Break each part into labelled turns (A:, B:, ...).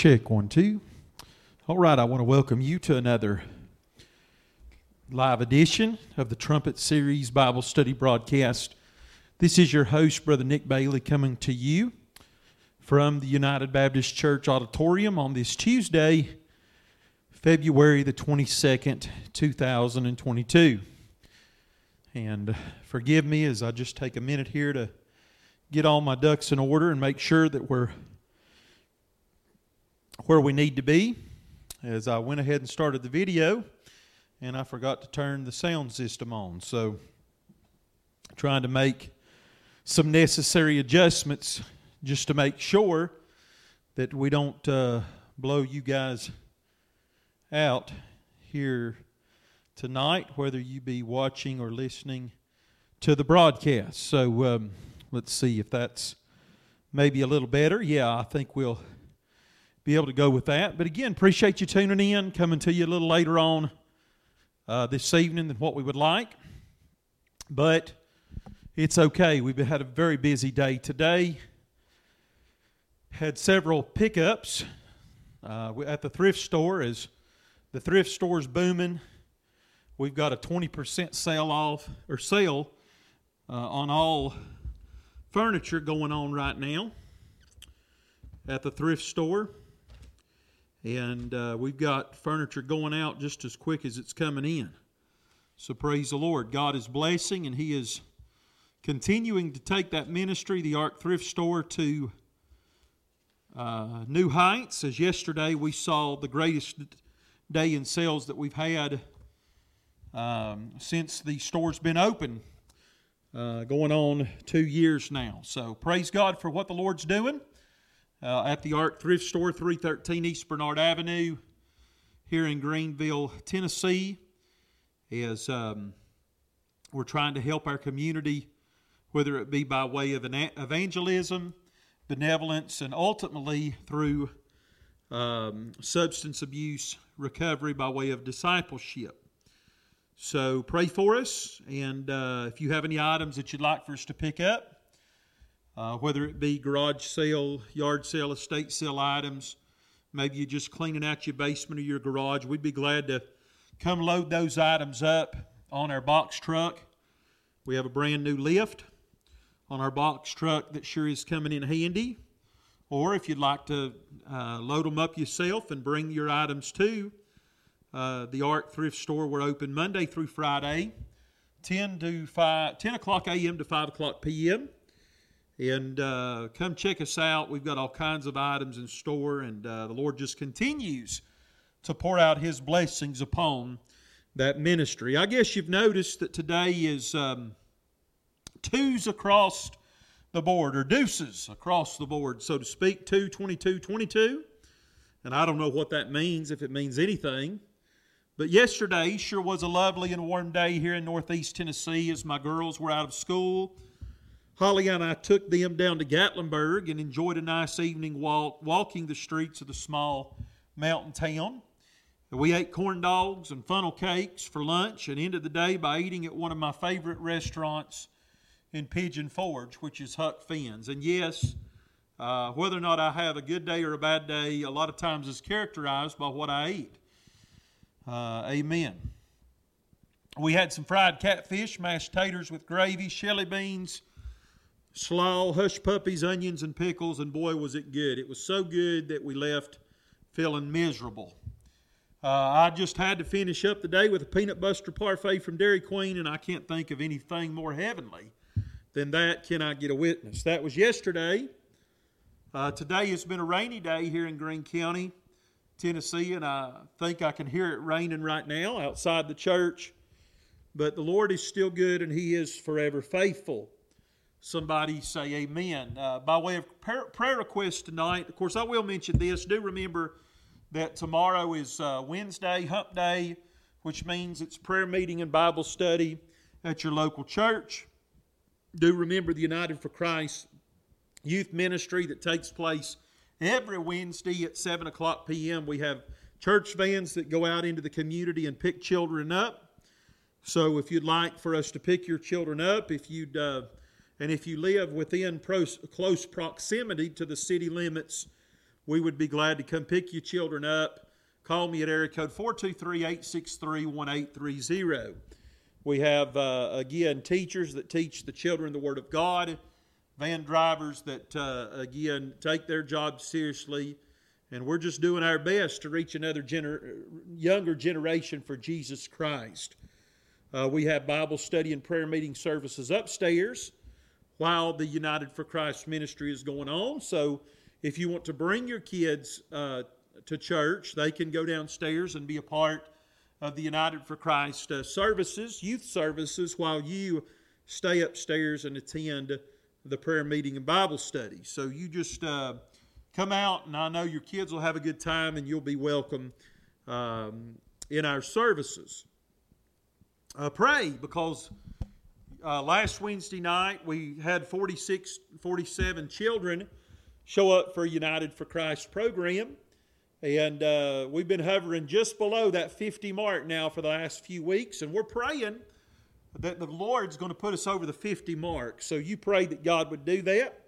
A: Check one, two. All right, I want to welcome you to another live edition of the Trumpet Series Bible Study broadcast. This is your host, Brother Nick Bailey, coming to you from the United Baptist Church Auditorium on this Tuesday, February the 22nd, 2022. And forgive me as I just take a minute here to get all my ducks in order and make sure that we're where we need to be. As I went ahead and started the video, and I forgot to turn the sound system on. So, trying to make some necessary adjustments just to make sure that we don't uh, blow you guys out here tonight, whether you be watching or listening to the broadcast. So, um, let's see if that's maybe a little better. Yeah, I think we'll be able to go with that. But again, appreciate you tuning in, coming to you a little later on uh, this evening than what we would like. But it's okay. We've had a very busy day today. Had several pickups uh, at the thrift store as the thrift store's booming. We've got a 20% sale off or sale uh, on all furniture going on right now at the thrift store and uh, we've got furniture going out just as quick as it's coming in. So praise the Lord. God is blessing, and He is continuing to take that ministry, the Ark Thrift Store, to uh, new heights. As yesterday we saw the greatest day in sales that we've had um, since the store's been open, uh, going on two years now. So praise God for what the Lord's doing uh, at the Ark Thrift Store, 313 East Bernard Avenue, here in Greeneville, Tennessee. As um, we're trying to help our community, whether it be by way of an evangelism, benevolence, and ultimately through um, substance abuse recovery by way of discipleship. So pray for us, and uh, if you have any items that you'd like for us to pick up, uh, whether it be garage sale, yard sale, estate sale items. Maybe you're just cleaning out your basement or your garage. We'd be glad to come load those items up on our box truck. We have a brand new lift on our box truck that sure is coming in handy. Or if you'd like to uh, load them up yourself and bring your items to uh, the Ark Thrift Store, we're open Monday through Friday, 10 to 5, 10 o'clock a.m. to 5 o'clock p.m. And uh, come check us out. We've got all kinds of items in store, and uh, the Lord just continues to pour out His blessings upon that ministry. I guess you've noticed that today is um, twos across the board, or deuces across the board, so to speak, 2, 22, 22. And I don't know what that means, if it means anything. But yesterday sure was a lovely and warm day here in northeast Tennessee as my girls were out of school Holly and I took them down to Gatlinburg and enjoyed a nice evening walk walking the streets of the small mountain town. We ate corn dogs and funnel cakes for lunch and ended the day by eating at one of my favorite restaurants in Pigeon Forge, which is Huck Finn's. And yes, uh, whether or not I have a good day or a bad day, a lot of times is characterized by what I eat. Uh, amen. We had some fried catfish, mashed taters with gravy, shelly beans, slaw, hush puppies, onions, and pickles, and boy, was it good. It was so good that we left feeling miserable. Uh, I just had to finish up the day with a peanut butter parfait from Dairy Queen, and I can't think of anything more heavenly than that. Can I get a witness? That was yesterday. Uh, today has been a rainy day here in Greene County, Tennessee, and I think I can hear it raining right now outside the church. But the Lord is still good, and He is forever faithful somebody say amen. Uh, by way of prayer, prayer request tonight, of course, I will mention this. Do remember that tomorrow is uh, Wednesday, Hump Day, which means it's prayer meeting and Bible study at your local church. Do remember the United for Christ youth ministry that takes place every Wednesday at 7 o'clock p.m. We have church vans that go out into the community and pick children up. So if you'd like for us to pick your children up, if you'd uh, and if you live within close proximity to the city limits we would be glad to come pick your children up. Call me at area code 423 863 1830. We have, uh, again, teachers that teach the children the Word of God, van drivers that, uh, again, take their job seriously. And we're just doing our best to reach another gener- younger generation for Jesus Christ. Uh, we have Bible study and prayer meeting services upstairs while the United for Christ ministry is going on. So if you want to bring your kids uh, to church, they can go downstairs and be a part of the United for Christ uh, services, youth services, while you stay upstairs and attend the prayer meeting and Bible study. So you just uh, come out, and I know your kids will have a good time, and you'll be welcome um, in our services. Uh, pray because uh, last Wednesday night we had 46, 47 children show up for United for Christ program. And uh, we've been hovering just below that 50 mark now for the last few weeks. And we're praying that the Lord's going to put us over the 50 mark. So you pray that God would do that.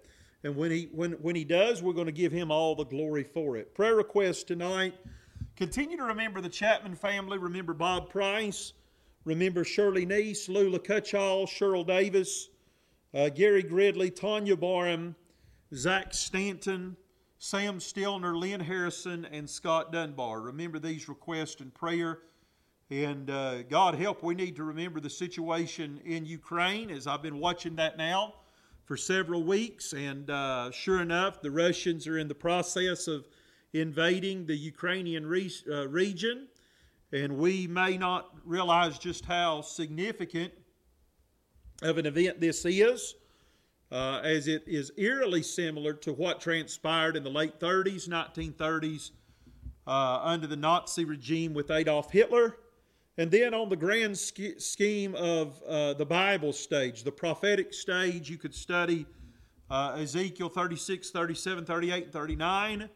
A: And when he, when, when he does, we're going to give him all the glory for it. Prayer request tonight. Continue to remember the Chapman family. Remember Bob Price. Remember Shirley Neese, Lula Cutchall, Cheryl Davis, uh, Gary Gridley, Tanya Barham, Zach Stanton, Sam Stillner, Lynn Harrison, and Scott Dunbar. Remember these requests and prayer. And uh, God help, we need to remember the situation in Ukraine as I've been watching that now for several weeks. And uh, sure enough, the Russians are in the process of invading the Ukrainian re- uh, region. And we may not realize just how significant of an event this is uh, as it is eerily similar to what transpired in the late 30s, 1930s, uh, under the Nazi regime with Adolf Hitler. And then on the grand sch- scheme of uh, the Bible stage, the prophetic stage, you could study uh, Ezekiel 36, 37, 38, and 39,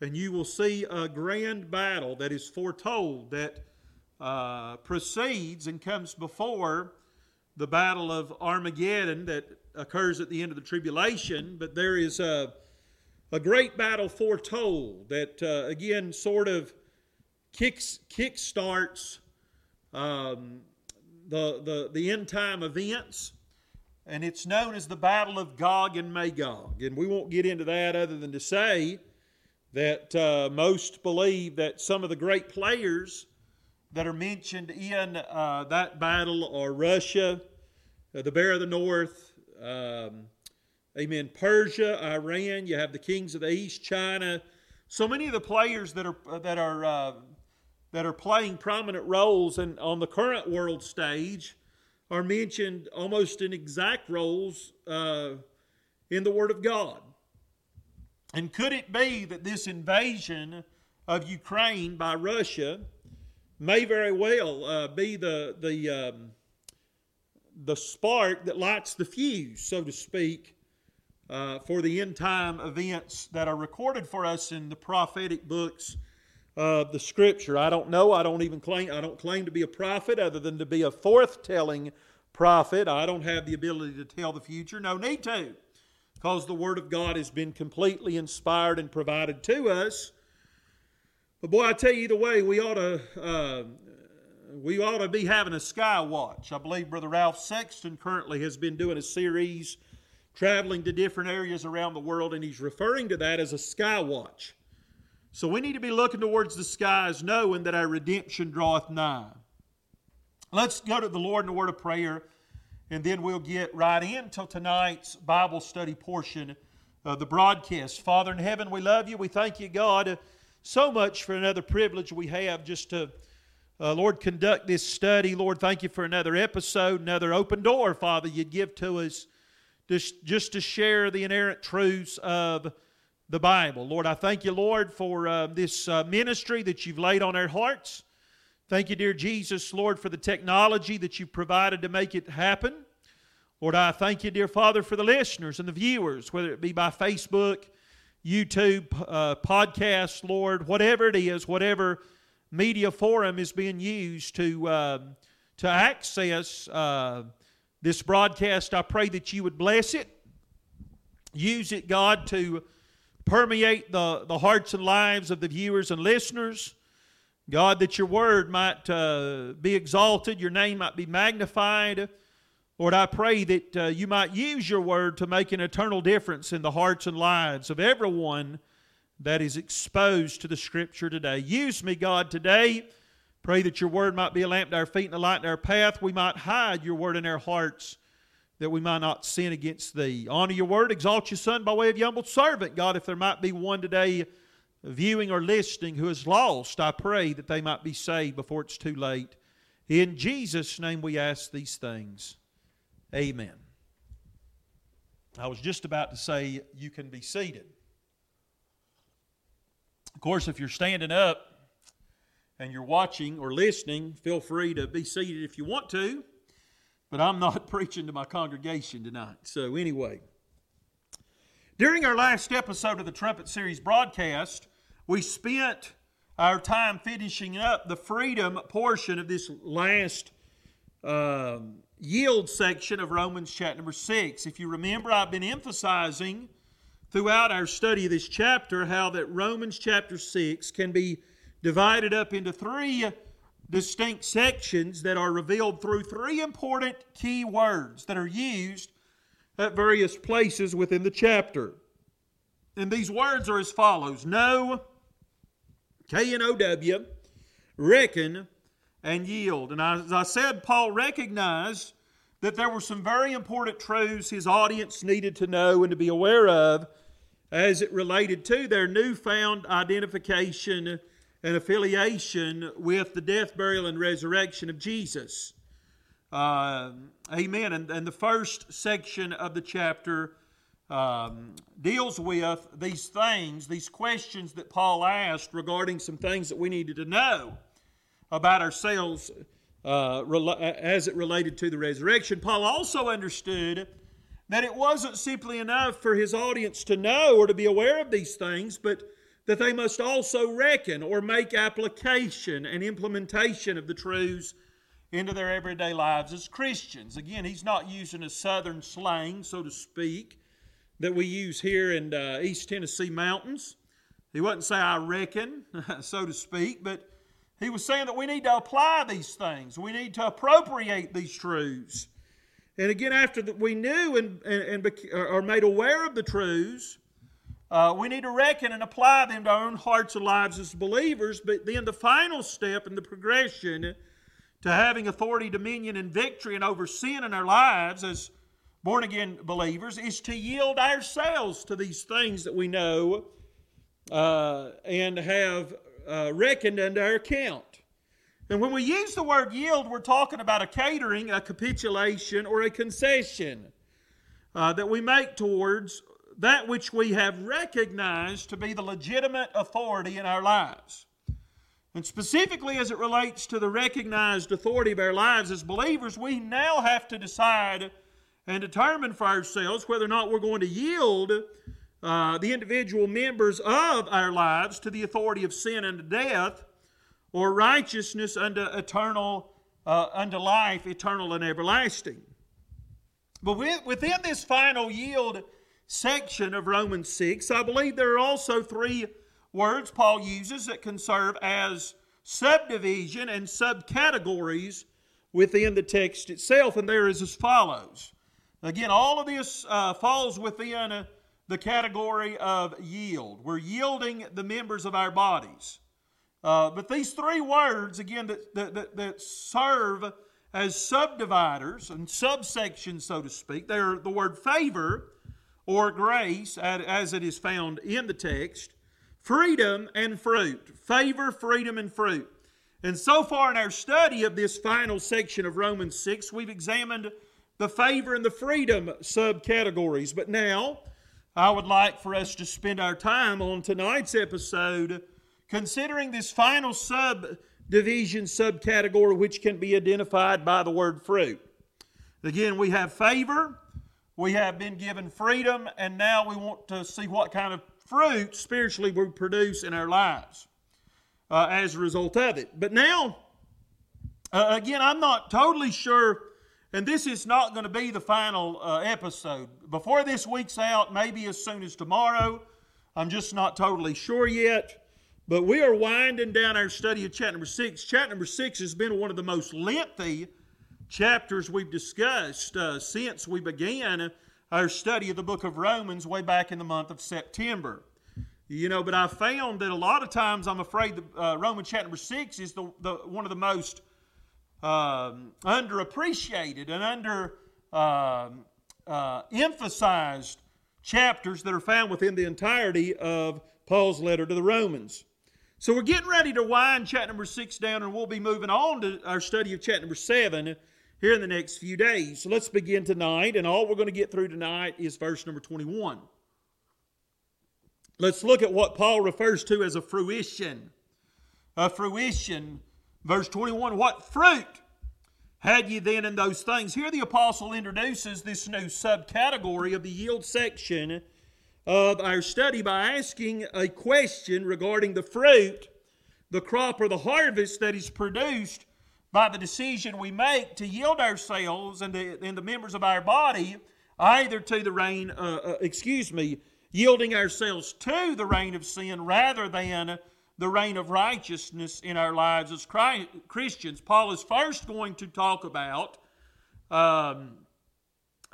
A: and you will see a grand battle that is foretold that uh, precedes and comes before the battle of Armageddon that occurs at the end of the tribulation, but there is a, a great battle foretold that, uh, again, sort of kicks, kick starts um, the, the, the end time events. And it's known as the Battle of Gog and Magog. And we won't get into that other than to say that uh, most believe that some of the great players that are mentioned in uh, that battle are Russia, uh, the Bear of the North, um, amen, Persia, Iran. You have the kings of the East, China. So many of the players that are that are uh, that are playing prominent roles in, on the current world stage are mentioned almost in exact roles uh, in the Word of God. And could it be that this invasion of Ukraine by Russia may very well uh, be the the um, the spark that lights the fuse, so to speak, uh, for the end time events that are recorded for us in the prophetic books of the Scripture. I don't know. I don't even claim. I don't claim to be a prophet, other than to be a forth-telling prophet. I don't have the ability to tell the future. No need to, because the Word of God has been completely inspired and provided to us. But boy, I tell you, either way, we ought to uh, we ought to be having a sky watch. I believe Brother Ralph Sexton currently has been doing a series traveling to different areas around the world, and he's referring to that as a sky watch. So we need to be looking towards the skies, knowing that our redemption draweth nigh. Let's go to the Lord in a word of prayer, and then we'll get right into tonight's Bible study portion of the broadcast. Father in heaven, we love you. We thank you, God, so much for another privilege we have just to uh, Lord, conduct this study. Lord, thank you for another episode, another open door, Father, you'd give to us just, just to share the inerrant truths of the Bible. Lord, I thank you, Lord, for uh, this uh, ministry that you've laid on our hearts. Thank you, dear Jesus, Lord, for the technology that you've provided to make it happen. Lord, I thank you, dear Father, for the listeners and the viewers, whether it be by Facebook, YouTube, uh, podcast, Lord, whatever it is, whatever media forum is being used to, uh, to access uh, this broadcast. I pray that you would bless it. Use it, God, to permeate the, the hearts and lives of the viewers and listeners. God, that your word might uh, be exalted, your name might be magnified. Lord, I pray that uh, you might use your word to make an eternal difference in the hearts and lives of everyone that is exposed to the Scripture today. Use me, God, today. Pray that your word might be a lamp to our feet and a light to our path. We might hide your word in our hearts that we might not sin against thee. Honor your word, exalt your son by way of your humble servant. God, if there might be one today viewing or listening who is lost, I pray that they might be saved before it's too late. In Jesus' name we ask these things. Amen. I was just about to say, you can be seated. Of course, if you're standing up and you're watching or listening, feel free to be seated if you want to. But I'm not preaching to my congregation tonight. So, anyway, during our last episode of the Trumpet Series broadcast, we spent our time finishing up the freedom portion of this last um, yield section of Romans chapter number 6. If you remember, I've been emphasizing throughout our study of this chapter how that Romans chapter 6 can be divided up into three distinct sections that are revealed through three important key words that are used at various places within the chapter. And these words are as follows Know, K N O W, reckon, and yield. And as I said, Paul recognized that there were some very important truths his audience needed to know and to be aware of as it related to their newfound identification and affiliation with the death, burial, and resurrection of Jesus. Uh, amen. And, and the first section of the chapter um, deals with these things, these questions that Paul asked regarding some things that we needed to know about ourselves uh, as it related to the resurrection. Paul also understood that it wasn't simply enough for his audience to know or to be aware of these things, but that they must also reckon or make application and implementation of the truths into their everyday lives as Christians. Again, he's not using a southern slang, so to speak, that we use here in uh, East Tennessee mountains. He wouldn't say, I reckon, so to speak, but he was saying that we need to apply these things. We need to appropriate these truths. And again, after that we knew and, and, and are made aware of the truths, uh, we need to reckon and apply them to our own hearts and lives as believers. But then the final step in the progression to having authority, dominion, and victory and over sin in our lives as born again believers is to yield ourselves to these things that we know uh, and have uh, reckoned under our account. And when we use the word yield, we're talking about a catering, a capitulation, or a concession uh, that we make towards that which we have recognized to be the legitimate authority in our lives. And specifically as it relates to the recognized authority of our lives as believers, we now have to decide and determine for ourselves whether or not we're going to yield uh, the individual members of our lives to the authority of sin and death or righteousness unto eternal uh, unto life eternal and everlasting. But within this final yield section of Romans 6, I believe there are also three words Paul uses that can serve as subdivision and subcategories within the text itself, and there is as follows. Again, all of this uh, falls within uh, the category of yield. We're yielding the members of our bodies. Uh, but these three words, again, that, that, that serve as subdividers and subsections, so to speak, they're the word favor, or grace as it is found in the text, freedom and fruit. Favor, freedom, and fruit. And so far in our study of this final section of Romans 6, we've examined the favor and the freedom subcategories. But now, I would like for us to spend our time on tonight's episode considering this final subdivision, subcategory, which can be identified by the word fruit. Again, we have favor, we have been given freedom, and now we want to see what kind of fruit spiritually we produce in our lives uh, as a result of it. But now, uh, again, I'm not totally sure, and this is not going to be the final uh, episode. Before this week's out, maybe as soon as tomorrow, I'm just not totally sure yet. But we are winding down our study of chapter number six. Chapter number six has been one of the most lengthy chapters we've discussed uh, since we began our study of the book of Romans way back in the month of September. You know, but I found that a lot of times I'm afraid the uh, Romans chapter number six is the, the one of the most um, underappreciated and under um, uh, emphasized chapters that are found within the entirety of Paul's letter to the Romans. So we're getting ready to wind chapter number six down, and we'll be moving on to our study of chapter number seven here in the next few days. So let's begin tonight, and all we're going to get through tonight is verse number 21. Let's look at what Paul refers to as a fruition. A fruition, verse 21 What fruit had ye then in those things? Here the apostle introduces this new subcategory of the yield section of our study by asking a question regarding the fruit, the crop, or the harvest that is produced by the decision we make to yield ourselves and the, and the members of our body either to the reign, uh, uh, excuse me, yielding ourselves to the reign of sin rather than the reign of righteousness in our lives as Christians. Paul is first going to talk about, um,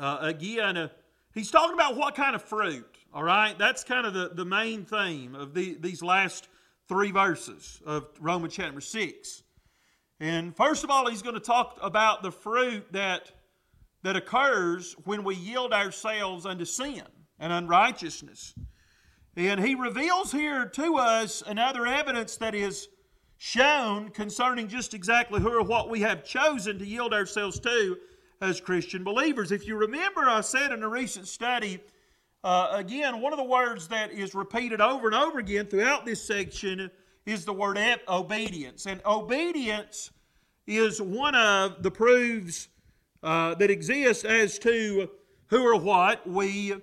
A: uh, again, uh, he's talking about what kind of fruit. All right? That's kind of the, the main theme of the, these last three verses of Romans chapter 6. And first of all, he's going to talk about the fruit that, that occurs when we yield ourselves unto sin and unrighteousness. And he reveals here to us another evidence that is shown concerning just exactly who or what we have chosen to yield ourselves to as Christian believers. If you remember, I said in a recent study uh, again, one of the words that is repeated over and over again throughout this section is the word obedience. And obedience is one of the proofs uh, that exist as to who or what we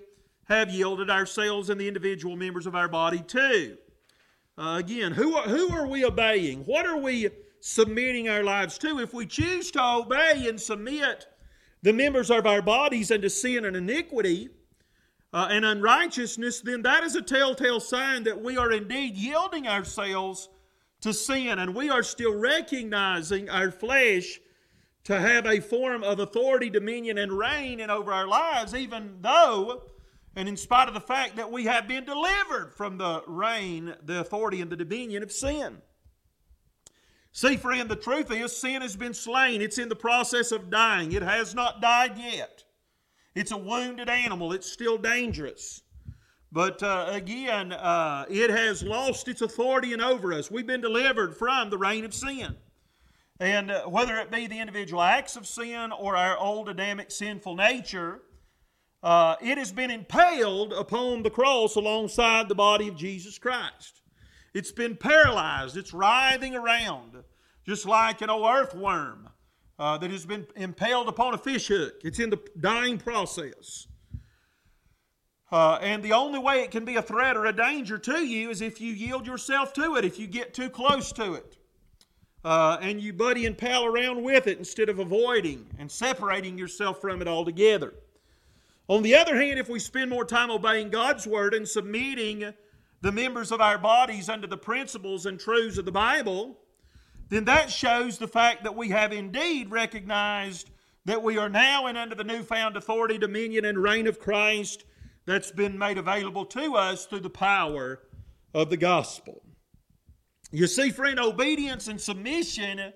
A: have yielded ourselves and the individual members of our body to. Uh, again, who are, who are we obeying? What are we submitting our lives to? If we choose to obey and submit the members of our bodies unto sin and iniquity, uh, and unrighteousness, then that is a telltale sign that we are indeed yielding ourselves to sin and we are still recognizing our flesh to have a form of authority, dominion, and reign in over our lives, even though, and in spite of the fact that we have been delivered from the reign, the authority, and the dominion of sin. See, friend, the truth is sin has been slain. It's in the process of dying. It has not died yet. It's a wounded animal, it's still dangerous. But uh, again, uh, it has lost its authority and over us. We've been delivered from the reign of sin. And uh, whether it be the individual acts of sin or our old Adamic sinful nature, uh, it has been impaled upon the cross alongside the body of Jesus Christ. It's been paralyzed, it's writhing around, just like an old earthworm uh, that has been impaled upon a fish hook. It's in the dying process. Uh, and the only way it can be a threat or a danger to you is if you yield yourself to it, if you get too close to it. Uh, and you buddy and pal around with it instead of avoiding and separating yourself from it altogether. On the other hand, if we spend more time obeying God's word and submitting the members of our bodies under the principles and truths of the Bible, then that shows the fact that we have indeed recognized that we are now and under the newfound authority, dominion, and reign of Christ that's been made available to us through the power of the gospel. You see, friend, obedience and submission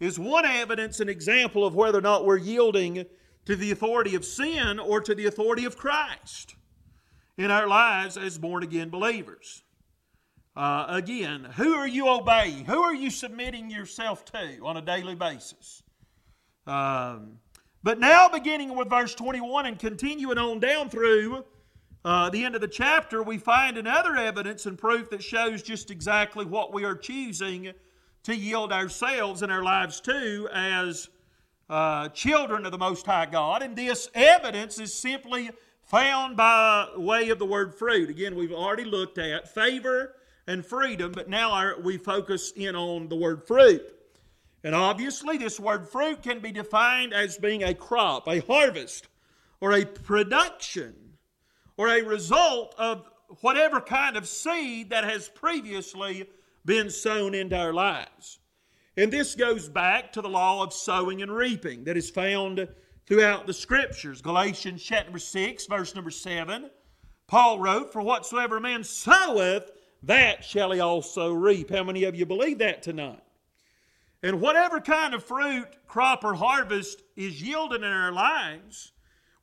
A: is one evidence and example of whether or not we're yielding to the authority of sin or to the authority of Christ in our lives as born again believers. Uh, again, who are you obeying? Who are you submitting yourself to on a daily basis? Um, but now, beginning with verse 21 and continuing on down through uh, the end of the chapter, we find another evidence and proof that shows just exactly what we are choosing to yield ourselves and our lives to as uh, children of the Most High God. And this evidence is simply found by way of the word fruit. Again, we've already looked at favor and freedom, but now our, we focus in on the word fruit. And obviously, this word fruit can be defined as being a crop, a harvest, or a production, or a result of whatever kind of seed that has previously been sown into our lives. And this goes back to the law of sowing and reaping that is found throughout the scriptures. Galatians chapter 6, verse number 7. Paul wrote, For whatsoever man soweth, that shall he also reap. How many of you believe that tonight? And whatever kind of fruit, crop, or harvest is yielded in our lives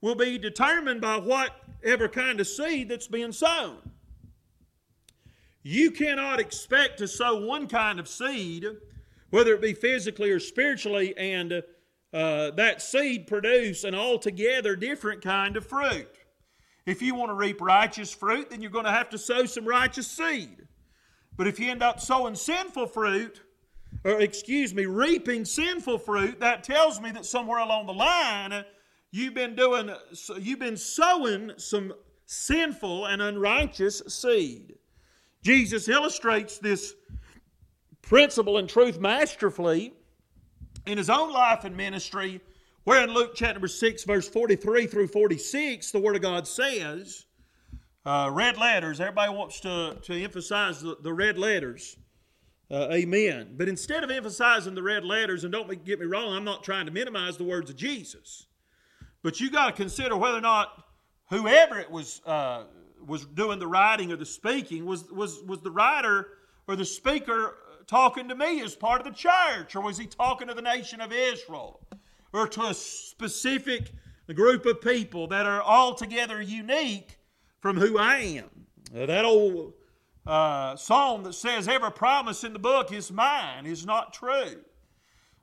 A: will be determined by whatever kind of seed that's being sown. You cannot expect to sow one kind of seed, whether it be physically or spiritually, and uh, that seed produce an altogether different kind of fruit. If you want to reap righteous fruit, then you're going to have to sow some righteous seed. But if you end up sowing sinful fruit, or excuse me, reaping sinful fruit, that tells me that somewhere along the line uh, you've been doing you've been sowing some sinful and unrighteous seed. Jesus illustrates this principle and truth masterfully in his own life and ministry, where in Luke chapter number 6, verse 43 through 46, the Word of God says, uh, red letters, everybody wants to, to emphasize the, the red letters. Uh, amen. But instead of emphasizing the red letters, and don't get me wrong, I'm not trying to minimize the words of Jesus. But you got to consider whether or not whoever it was uh, was doing the writing or the speaking was was was the writer or the speaker talking to me as part of the church, or was he talking to the nation of Israel, or to a specific group of people that are altogether unique from who I am? That old uh, psalm that says every promise in the book is mine is not true.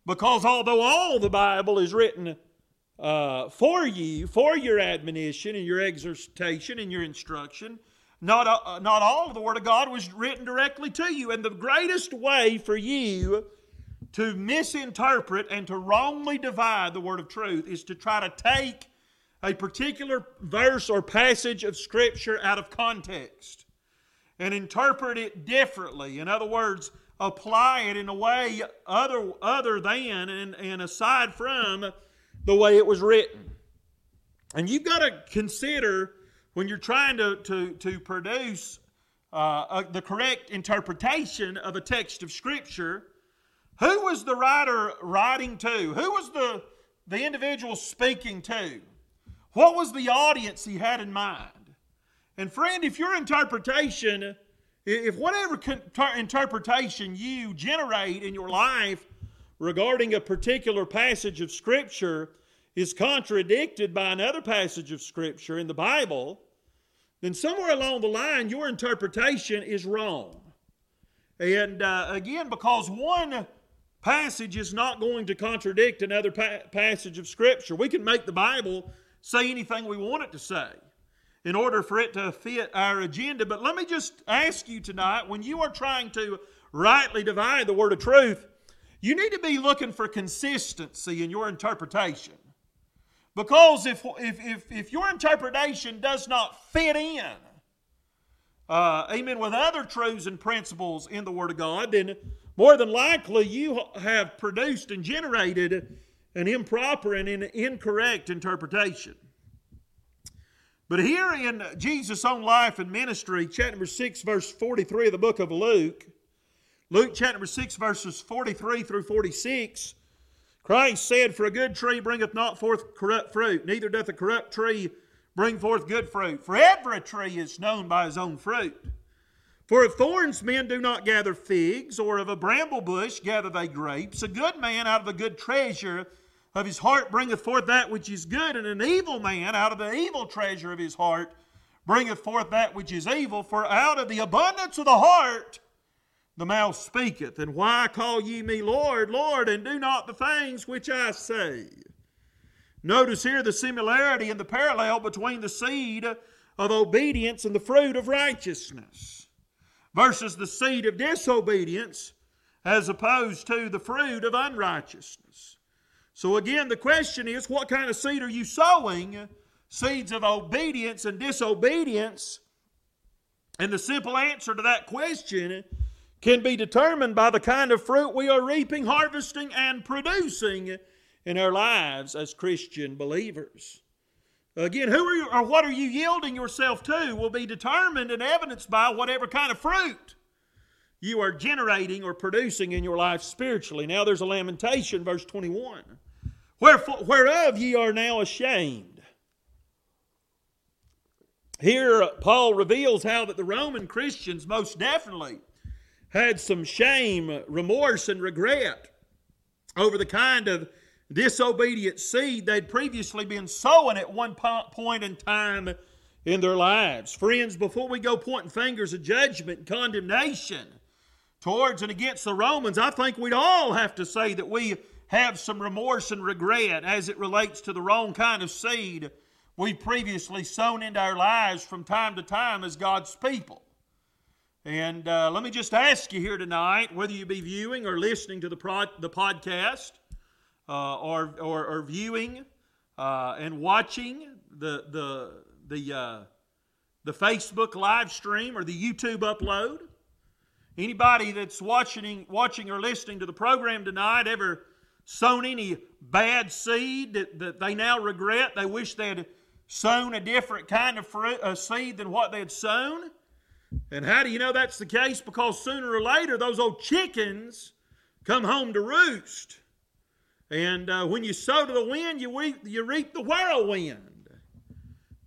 A: Because although all the Bible is written uh, for you, for your admonition and your exhortation and your instruction, not, uh, not all of the Word of God was written directly to you. And the greatest way for you to misinterpret and to wrongly divide the Word of truth is to try to take a particular verse or passage of Scripture out of context and interpret it differently. In other words, apply it in a way other, other than and, and aside from the way it was written. And you've got to consider when you're trying to, to, to produce uh, the correct interpretation of a text of Scripture, who was the writer writing to? Who was the, the individual speaking to? What was the audience he had in mind? And friend, if your interpretation, if whatever interpretation you generate in your life regarding a particular passage of Scripture is contradicted by another passage of Scripture in the Bible, then somewhere along the line your interpretation is wrong. And uh, again, because one passage is not going to contradict another pa- passage of Scripture, we can make the Bible say anything we want it to say in order for it to fit our agenda. But let me just ask you tonight when you are trying to rightly divide the word of truth, you need to be looking for consistency in your interpretation. Because if, if, if, if your interpretation does not fit in, uh, amen, with other truths and principles in the Word of God, then more than likely you have produced and generated an improper and an incorrect interpretation. But here in Jesus' own life and ministry, chapter number 6, verse 43 of the book of Luke, Luke chapter number 6, verses 43 through 46, Christ said, For a good tree bringeth not forth corrupt fruit, neither doth a corrupt tree bring forth good fruit. For every tree is known by his own fruit. For of thorns men do not gather figs, or of a bramble bush gather they grapes. A good man out of a good treasure of his heart bringeth forth that which is good, and an evil man out of the evil treasure of his heart bringeth forth that which is evil. For out of the abundance of the heart the mouth speaketh. And why call ye me Lord, Lord, and do not the things which I say? Notice here the similarity and the parallel between the seed of obedience and the fruit of righteousness versus the seed of disobedience as opposed to the fruit of unrighteousness. So, again, the question is what kind of seed are you sowing? Seeds of obedience and disobedience? And the simple answer to that question can be determined by the kind of fruit we are reaping, harvesting, and producing in our lives as Christian believers. Again, who are you, or what are you yielding yourself to will be determined and evidenced by whatever kind of fruit you are generating or producing in your life spiritually. Now there's a lamentation, verse 21. Wherefore, whereof ye are now ashamed. Here, uh, Paul reveals how that the Roman Christians most definitely had some shame, remorse, and regret over the kind of disobedient seed they'd previously been sowing at one point in time in their lives. Friends, before we go pointing fingers of judgment and condemnation towards and against the Romans, I think we'd all have to say that we have some remorse and regret as it relates to the wrong kind of seed we've previously sown into our lives from time to time as God's people. And uh, let me just ask you here tonight whether you be viewing or listening to the, prod, the podcast or, or, or, viewing uh, and watching the, the, the, uh, the Facebook live stream or the YouTube upload. Anybody that's watching, watching or listening to the program tonight ever sown any bad seed that, that they now regret? They wish they had sown a different kind of fruit, a seed than what they had sown? And how do you know that's the case? Because sooner or later, those old chickens come home to roost. And uh, when you sow to the wind, you reap, you reap the whirlwind.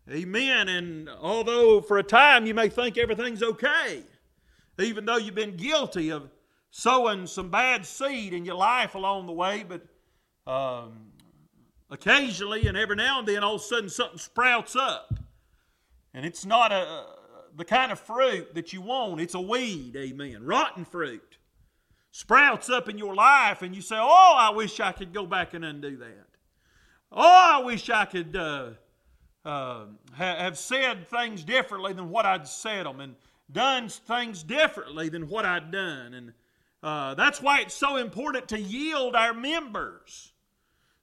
A: Amen. And although for a time you may think everything's okay, even though you've been guilty of sowing some bad seed in your life along the way, but um, occasionally and every now and then all of a sudden something sprouts up. And it's not a, the kind of fruit that you want. It's a weed, amen. Rotten fruit. Sprouts up in your life, and you say, Oh, I wish I could go back and undo that. Oh, I wish I could uh, uh, have said things differently than what I'd said them, and done things differently than what I'd done. And uh, that's why it's so important to yield our members.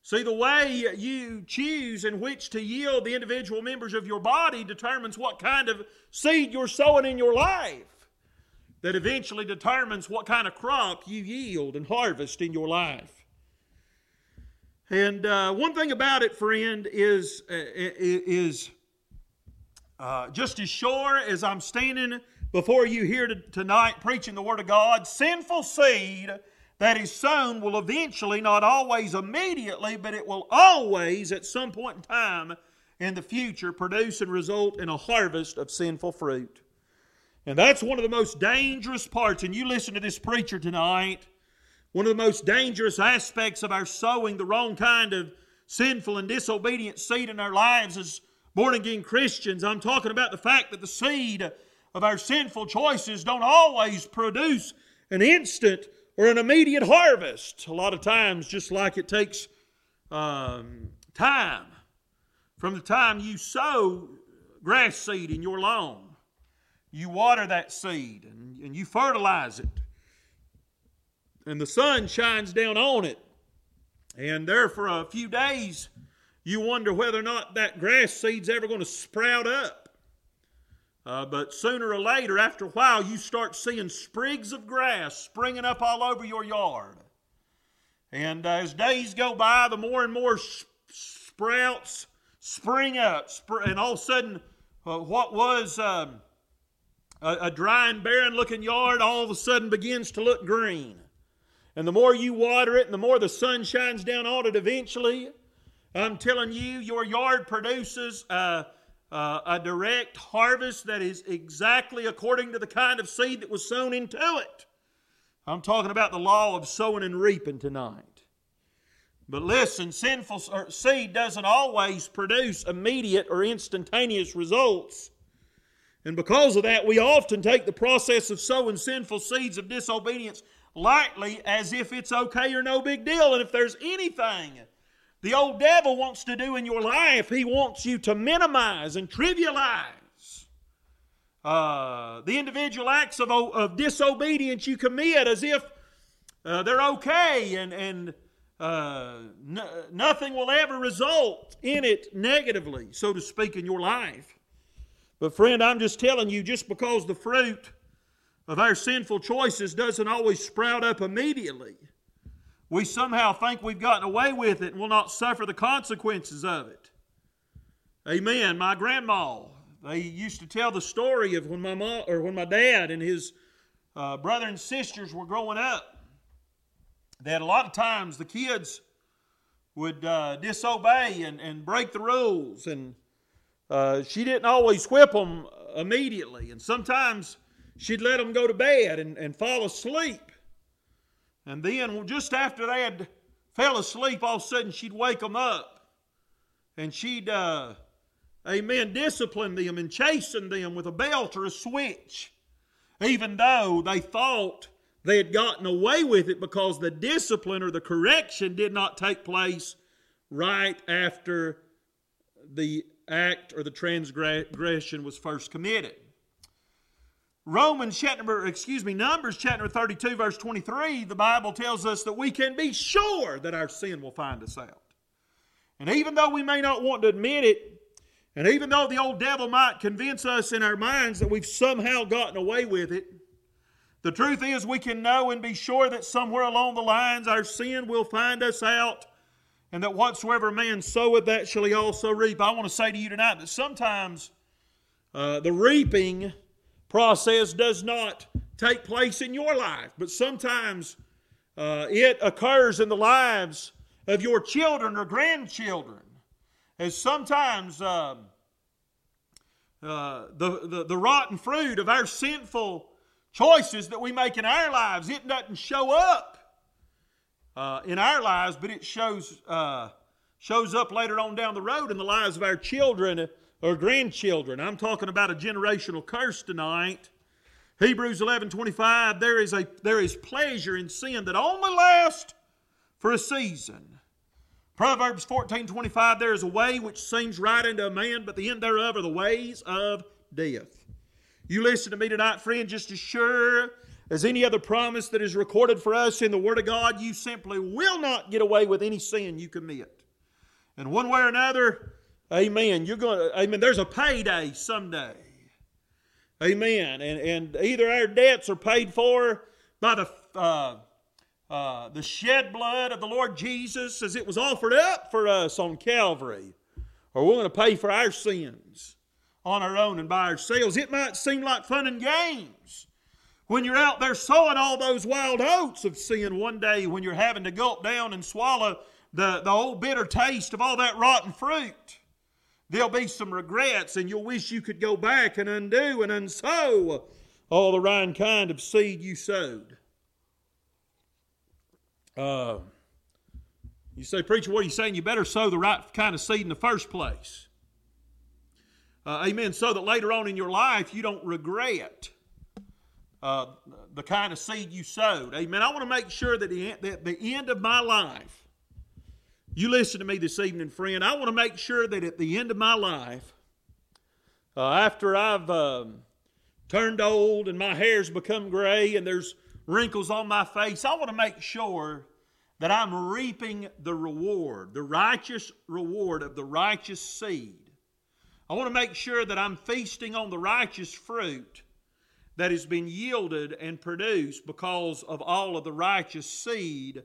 A: See, the way you choose in which to yield the individual members of your body determines what kind of seed you're sowing in your life. That eventually determines what kind of crop you yield and harvest in your life. And uh, one thing about it, friend, is, uh, is uh, just as sure as I'm standing before you here tonight preaching the Word of God, sinful seed that is sown will eventually, not always immediately, but it will always, at some point in time in the future, produce and result in a harvest of sinful fruit. And that's one of the most dangerous parts. And you listen to this preacher tonight. One of the most dangerous aspects of our sowing the wrong kind of sinful and disobedient seed in our lives as born again Christians. I'm talking about the fact that the seed of our sinful choices don't always produce an instant or an immediate harvest. A lot of times, just like it takes um, time from the time you sow grass seed in your lawn, you water that seed and, and you fertilize it, and the sun shines down on it, and there for a few days, you wonder whether or not that grass seed's ever going to sprout up. Uh, but sooner or later, after a while, you start seeing sprigs of grass springing up all over your yard. And uh, as days go by, the more and more sprouts spring up. Sp- and all of a sudden, uh, what was um, a, a dry and barren looking yard all of a sudden begins to look green. And the more you water it and the more the sun shines down on it, eventually, I'm telling you, your yard produces. Uh, uh, a direct harvest that is exactly according to the kind of seed that was sown into it. I'm talking about the law of sowing and reaping tonight. But listen, sinful seed doesn't always produce immediate or instantaneous results. And because of that, we often take the process of sowing sinful seeds of disobedience lightly as if it's okay or no big deal. And if there's anything the old devil wants to do in your life, he wants you to minimize and trivialize uh, the individual acts of, of disobedience you commit as if uh, they're okay and, and uh, nothing will ever result in it negatively, so to speak, in your life. But, friend, I'm just telling you, just because the fruit of our sinful choices doesn't always sprout up immediately we somehow think we've gotten away with it and will not suffer the consequences of it. Amen. My grandma, they used to tell the story of when my mom or when my dad and his uh, brother and sisters were growing up. That a lot of times the kids would uh, disobey and, and break the rules, and uh, she didn't always whip them immediately, and sometimes she'd let them go to bed and, and fall asleep. And then, just after they had fell asleep, all of a sudden she'd wake them up, and she'd uh, amen, discipline them and chasten them with a belt or a switch, even though they thought they had gotten away with it because the discipline or the correction did not take place right after the act or the transgression was first committed. Romans chapter, excuse me, Numbers chapter 32, verse 23, the Bible tells us that we can be sure that our sin will find us out. And even though we may not want to admit it, and even though the old devil might convince us in our minds that we've somehow gotten away with it, the truth is we can know and be sure that somewhere along the lines our sin will find us out, and that whatsoever man soweth, that shall he also reap. I want to say to you tonight that sometimes uh, the reaping process does not take place in your life, but sometimes uh, it occurs in the lives of your children or grandchildren as sometimes uh, uh, the, the, the rotten fruit of our sinful choices that we make in our lives, it doesn't show up uh, in our lives, but it shows, uh, shows up later on down the road in the lives of our children or grandchildren. I'm talking about a generational curse tonight. Hebrews 11 25, there is, a, there is pleasure in sin that only lasts for a season. Proverbs 14 25, there is a way which seems right unto a man, but the end thereof are the ways of death. You listen to me tonight, friend, just as sure as any other promise that is recorded for us in the Word of God, you simply will not get away with any sin you commit. And one way or another, amen, you're going to, amen, there's a payday someday. Amen. And, and either our debts are paid for by the uh, uh, the shed blood of the Lord Jesus as it was offered up for us on Calvary, or we're going to pay for our sins on our own and by ourselves. It might seem like fun and games when you're out there sowing all those wild oats of sin one day when you're having to gulp down and swallow the, the old bitter taste of all that rotten fruit. There'll be some regrets, and you'll wish you could go back and undo and unsow all the right kind of seed you sowed. Uh, you say, Preacher, what are you saying? You better sow the right kind of seed in the first place. Uh, amen. So that later on in your life you don't regret uh, the kind of seed you sowed. Amen. I want to make sure that the, the end of my life, you listen to me this evening, friend. I want to make sure that at the end of my life, uh, after I've um, turned old and my hair's become gray and there's wrinkles on my face, I want to make sure that I'm reaping the reward, the righteous reward of the righteous seed. I want to make sure that I'm feasting on the righteous fruit that has been yielded and produced because of all of the righteous seed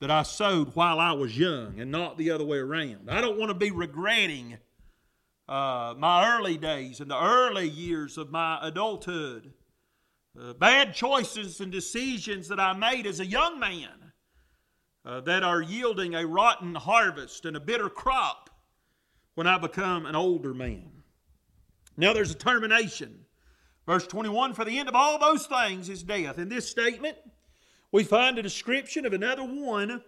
A: that I sowed while I was young and not the other way around. I don't want to be regretting uh, my early days and the early years of my adulthood uh, bad choices and decisions that I made as a young man uh, that are yielding a rotten harvest and a bitter crop when I become an older man. Now there's a termination. Verse 21 For the end of all those things is death. In this statement, we find a description of another one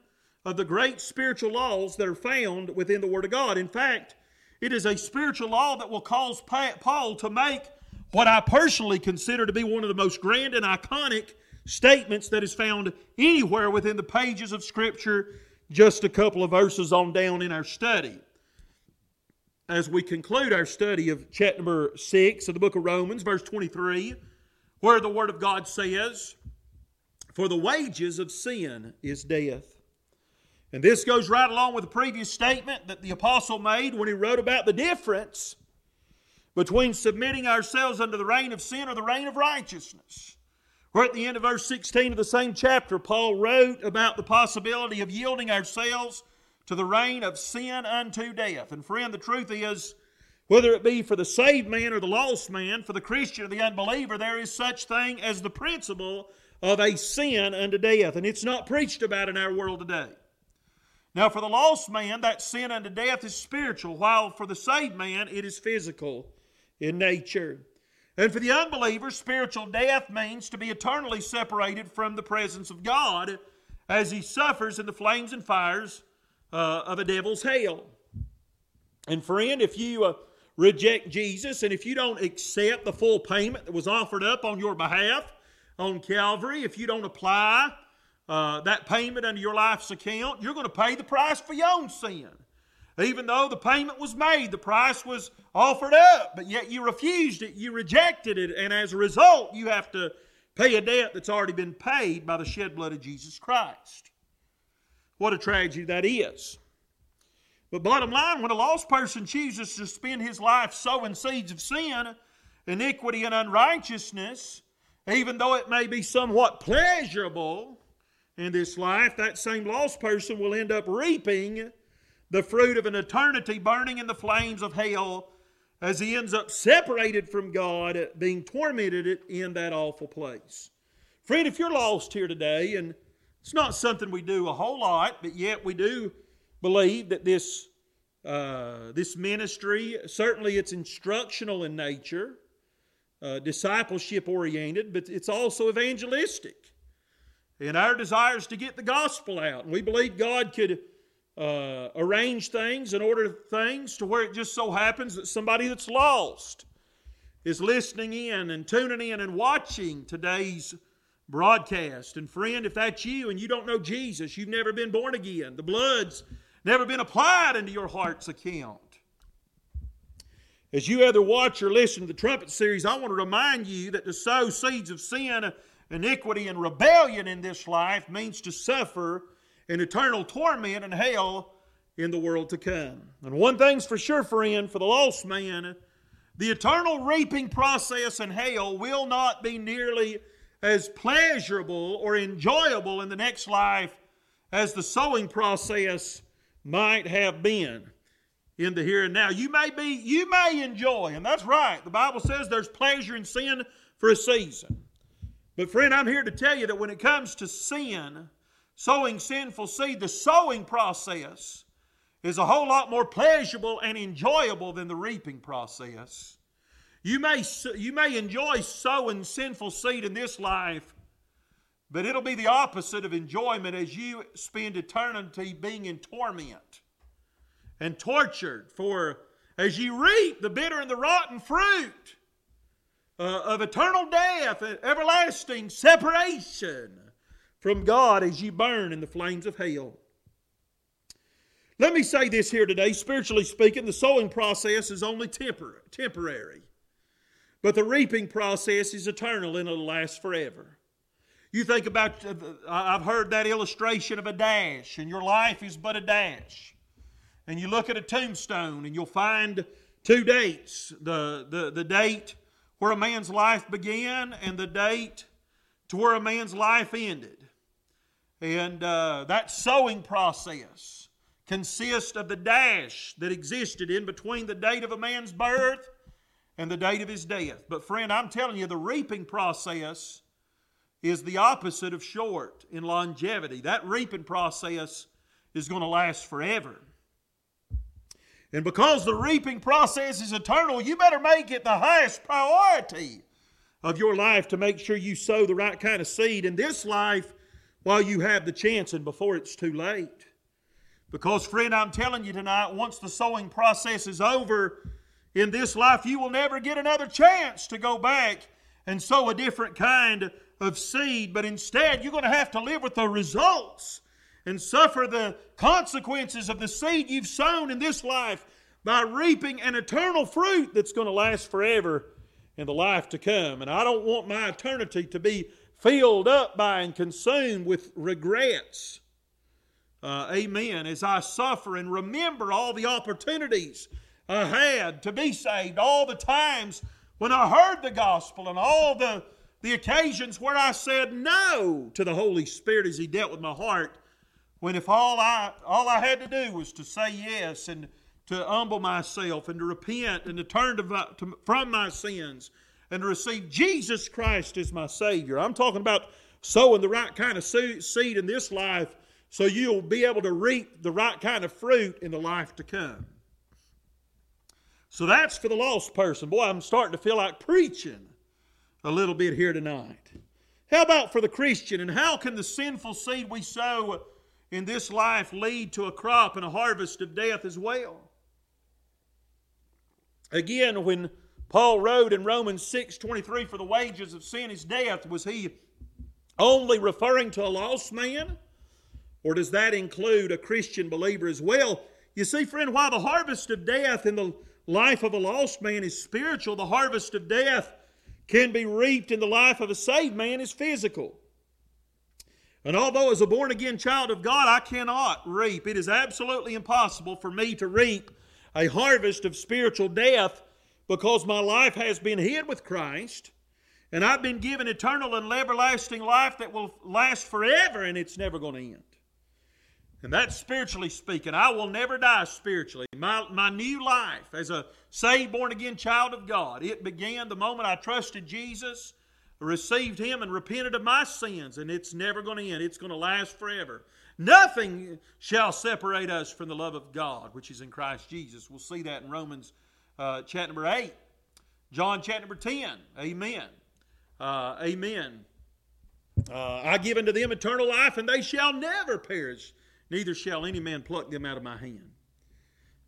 A: of the great spiritual laws that are found within the Word of God. In fact, it is a spiritual law that will cause Paul to make what I personally consider to be one of the most grand and iconic statements that is found anywhere within the pages of Scripture, just a couple of verses on down in our study. As we conclude our study of chapter number 6 of the book of Romans, verse 23, where the Word of God says, For the wages of sin is death. And this goes right along with the previous statement that the apostle made when he wrote about the difference between submitting ourselves under the reign of sin or the reign of righteousness. We're at the end of verse 16 of the same chapter. Paul wrote about the possibility of yielding ourselves to the reign of sin unto death. And friend, the truth is, Whether it be for the saved man or the lost man, for the Christian or the unbeliever, there is such thing as the principle of a sin unto death. And it's not preached about in our world today. Now, for the lost man, that sin unto death is spiritual, while for the saved man, it is physical in nature. And for the unbeliever, spiritual death means to be eternally separated from the presence of God as he suffers in the flames and fires uh, of a devil's hell. And friend, if you uh, reject Jesus and if you don't accept the full payment that was offered up on your behalf on Calvary, if you don't apply uh, that payment under your life's account, you're going to pay the price for your own sin. Even though the payment was made, the price was offered up, but yet you refused it, you rejected it, and as a result, you have to pay a debt that's already been paid by the shed blood of Jesus Christ. What a tragedy that is. But bottom line, when a lost person chooses to spend his life sowing seeds of sin, iniquity, and unrighteousness, even though it may be somewhat pleasurable in this life, that same lost person will end up reaping the fruit of an eternity burning in the flames of hell as he ends up separated from God, being tormented in that awful place. Friend, if you're lost here today, and it's not something we do a whole lot, but yet we do believe that this, uh, this ministry, certainly it's instructional in nature, uh, discipleship oriented, but it's also evangelistic. And our desire is to get the gospel out. And we believe God could uh, arrange things and order things to where it just so happens that somebody that's lost is listening in and tuning in and watching today's broadcast. And friend, if that's you and you don't know Jesus, you've never been born again, the blood's never been applied into your heart's account. As you either watch or listen to the trumpet series, I want to remind you that to sow seeds of sin, iniquity, and rebellion in this life means to suffer an eternal torment and hell in the world to come. And one thing's for sure, friend, for the lost man, the eternal reaping process in hell will not be nearly as pleasurable or enjoyable in the next life as the sowing process might have been in the here and now. You may be, you may enjoy, and that's right. The Bible says there's pleasure in sin for a season. But friend, I'm here to tell you that when it comes to sin, sowing sinful seed, the sowing process is a whole lot more pleasurable and enjoyable than the reaping process. You may, you may enjoy sowing sinful seed in this life, but it'll be the opposite of enjoyment as you spend eternity being in torment and tortured for as you reap the bitter and the rotten fruit uh, of eternal death, and everlasting separation from God as you burn in the flames of hell. Let me say this here today. Spiritually speaking, the sowing process is only tempor- temporary, but the reaping process is eternal and it'll last forever. You think about, uh, I've heard that illustration of a dash, and your life is but a dash. And you look at a tombstone and you'll find two dates the, the, the date where a man's life began and the date to where a man's life ended. And uh, that sowing process consists of the dash that existed in between the date of a man's birth and the date of his death. But, friend, I'm telling you, the reaping process is the opposite of short in longevity. That reaping process is going to last forever. And because the reaping process is eternal, you better make it the highest priority of your life to make sure you sow the right kind of seed in this life while you have the chance and before it's too late. Because, friend, I'm telling you tonight, once the sowing process is over in this life, you will never get another chance to go back and sow a different kind of seed. But instead, you're going to have to live with the results and suffer the consequences of the seed you've sown in this life by reaping an eternal fruit that's going to last forever in the life to come. And I don't want my eternity to be filled up by and consumed with regrets. Uh, amen. As I suffer and remember all the opportunities I had to be saved, all the times when I heard the gospel, and all the, the occasions where I said no to the Holy Spirit as He dealt with my heart. When if all I all I had to do was to say yes and to humble myself and to repent and to turn to, to, from my sins and to receive Jesus Christ as my Savior. I'm talking about sowing the right kind of seed in this life so you'll be able to reap the right kind of fruit in the life to come. So that's for the lost person. Boy, I'm starting to feel like preaching a little bit here tonight. How about for the Christian? And how can the sinful seed we sow in this life lead to a crop and a harvest of death as well? Again, when Paul wrote in Romans 6 23, for the wages of sin is death, was he only referring to a lost man? Or does that include a Christian believer as well? You see, friend, while the harvest of death in the life of a lost man is spiritual, the harvest of death can be reaped in the life of a saved man is physical. And although as a born again child of God, I cannot reap, it is absolutely impossible for me to reap a harvest of spiritual death because my life has been hid with Christ and I've been given eternal and everlasting life that will last forever and it's never going to end. And that's spiritually speaking. I will never die spiritually. My, my new life as a saved, born again child of God, it began the moment I trusted Jesus, received Him, and repented of my sins. And it's never going to end, it's going to last forever. Nothing shall separate us from the love of God, which is in Christ Jesus. We'll see that in Romans uh, chapter number 8. John chapter number 10. Amen. Uh, amen. Uh, I give unto them eternal life, and they shall never perish neither shall any man pluck them out of my hand.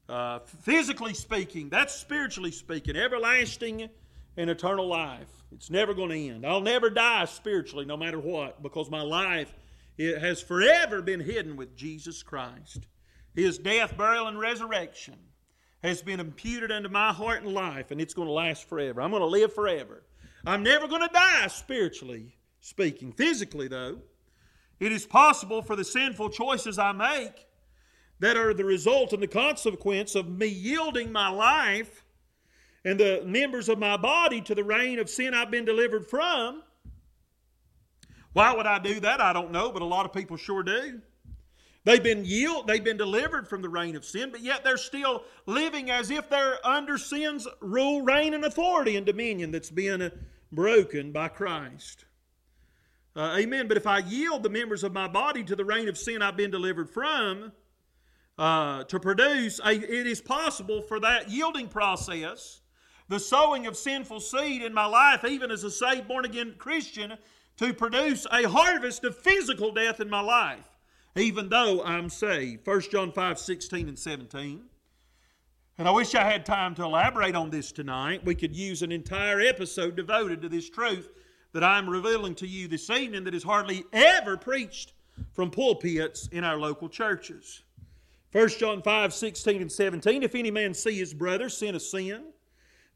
A: Uh, physically speaking, that's spiritually speaking, everlasting and eternal life. It's never going to end. I'll never die spiritually, no matter what, because my life it has forever been hidden with Jesus Christ. His death, burial, and resurrection has been imputed unto my heart and life, and it's going to last forever. I'm going to live forever. I'm never going to die spiritually speaking. Physically, though, it is possible for the sinful choices I make that are the result and the consequence of me yielding my life and the members of my body to the reign of sin I've been delivered from. Why would I do that? I don't know, but a lot of people sure do. They've been yield, they've been delivered from the reign of sin, but yet they're still living as if they're under sin's rule, reign, and authority and dominion that's been broken by Christ. Uh, amen. But if I yield the members of my body to the reign of sin I've been delivered from, uh, to produce, a, it is possible for that yielding process, the sowing of sinful seed in my life, even as a saved, born again Christian, to produce a harvest of physical death in my life, even though I'm saved. 1 John 5 16 and 17. And I wish I had time to elaborate on this tonight. We could use an entire episode devoted to this truth that I'm revealing to you this evening that is hardly ever preached from pulpits in our local churches. 1 John 5 16 and 17 If any man see his brother sin a sin,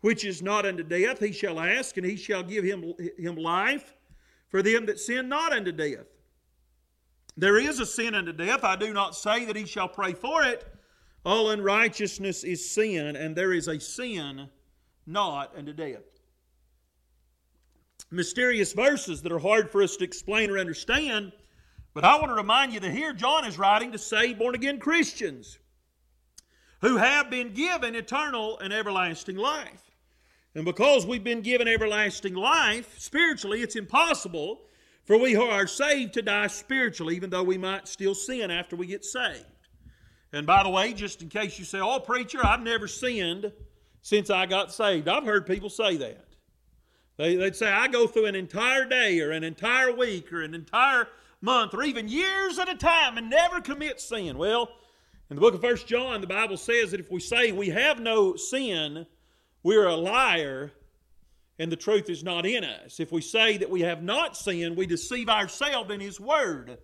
A: which is not unto death, he shall ask, and he shall give him, him life for them that sin not unto death. There is a sin unto death. I do not say that he shall pray for it. All unrighteousness is sin, and there is a sin not unto death mysterious verses that are hard for us to explain or understand. But I want to remind you that here John is writing to say born again Christians who have been given eternal and everlasting life. And because we've been given everlasting life, spiritually, it's impossible for we who are saved to die spiritually, even though we might still sin after we get saved. And by the way, just in case you say, Oh, preacher, I've never sinned since I got saved. I've heard people say that. They, would say, I go through an entire day or an entire week or an entire month or even years at a time and never commit sin. Well, in the book of First John, the Bible says that if we say we have no sin, we're a liar and the truth is not in us. If we say that we have not sinned, we deceive ourselves and His Word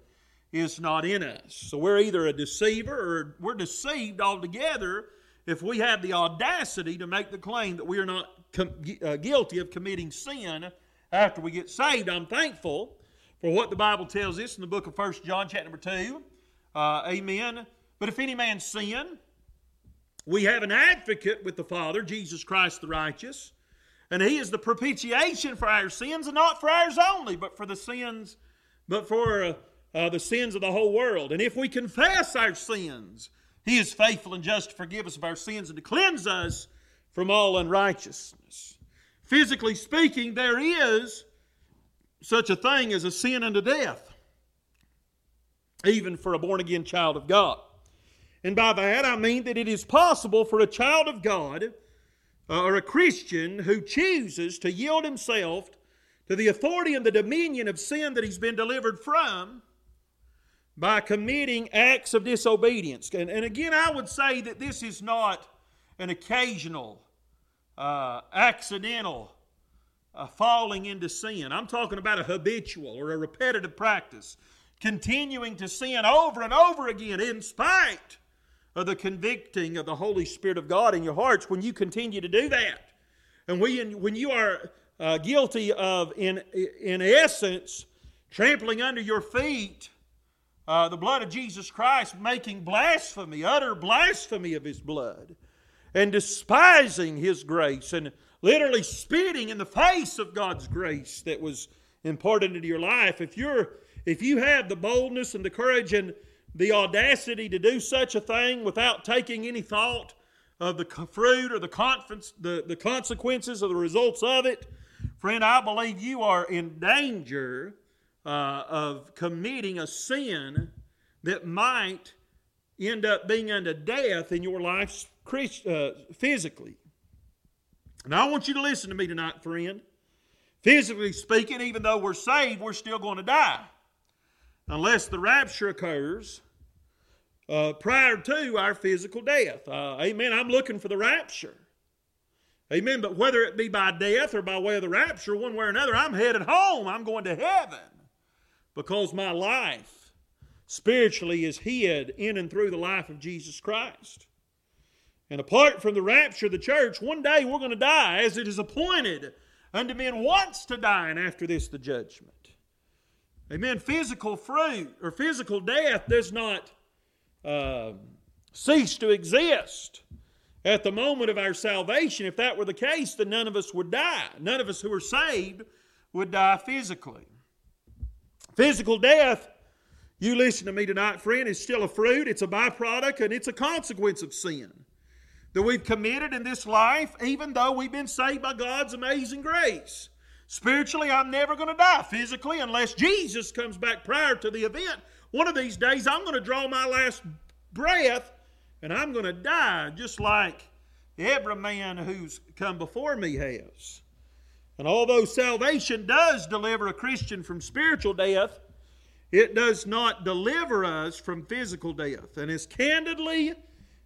A: is not in us. So we're either a deceiver or we're deceived altogether if we have the audacity to make the claim that we are not com- uh, guilty of committing sin after we get saved. I'm thankful for what the Bible tells us in the book of First John, chapter number 2. Uh, amen. But if any man sin, we have an advocate with the Father, Jesus Christ the righteous, and he is the propitiation for our sins, and not for ours only, but for the sins, but for uh, uh, the sins of the whole world. And if we confess our sins, He is faithful and just to forgive us of our sins and to cleanse us from all unrighteousness. Physically speaking, there is such a thing as a sin unto death, even for a born again child of God. And by that I mean that it is possible for a child of God uh, or a Christian who chooses to yield himself to the authority and the dominion of sin that he's been delivered from by committing acts of disobedience. And, and again, I would say that this is not an occasional, uh, accidental uh, falling into sin. I'm talking about a habitual or a repetitive practice, continuing to sin over and over again in spite of the convicting of the Holy Spirit of God in your hearts when you continue to do that. And when, when you are uh, guilty of, in, in essence, trampling under your feet uh, the blood of Jesus Christ, making blasphemy, utter blasphemy of His blood, and despising His grace, and literally spitting in the face of God's grace that was imparted into your life. If you're if you have the boldness and the courage and the audacity to do such a thing without taking any thought of the fruit or the, the, the consequences or the results of it, friend, I believe you are in danger uh, of committing a sin that might end up being unto death in your life uh, physically. Now, I want you to listen to me tonight, friend. Physically speaking, even though we're saved, we're still going to die. Unless the rapture occurs uh, prior to our physical death. Uh, amen. I'm looking for the rapture. Amen. But whether it be by death or by way of the rapture, one way or another, I'm headed home. I'm going to heaven because my life spiritually is hid in and through the life of Jesus Christ. And apart from the rapture of the church, one day we're going to die as it is appointed unto men once to die, and after this the judgment. Amen. Physical fruit or physical death does not uh, cease to exist at the moment of our salvation. If that were the case, then none of us would die. None of us who are saved would die physically. Physical death, you listen to me tonight, friend, is still a fruit, it's a byproduct, and it's a consequence of sin that we've committed in this life, even though we've been saved by God's amazing grace. Spiritually, I'm never going to die physically unless Jesus comes back prior to the event. One of these days, I'm going to draw my last breath and I'm going to die just like every man who's come before me has. And although salvation does deliver a Christian from spiritual death, it does not deliver us from physical death. And as candidly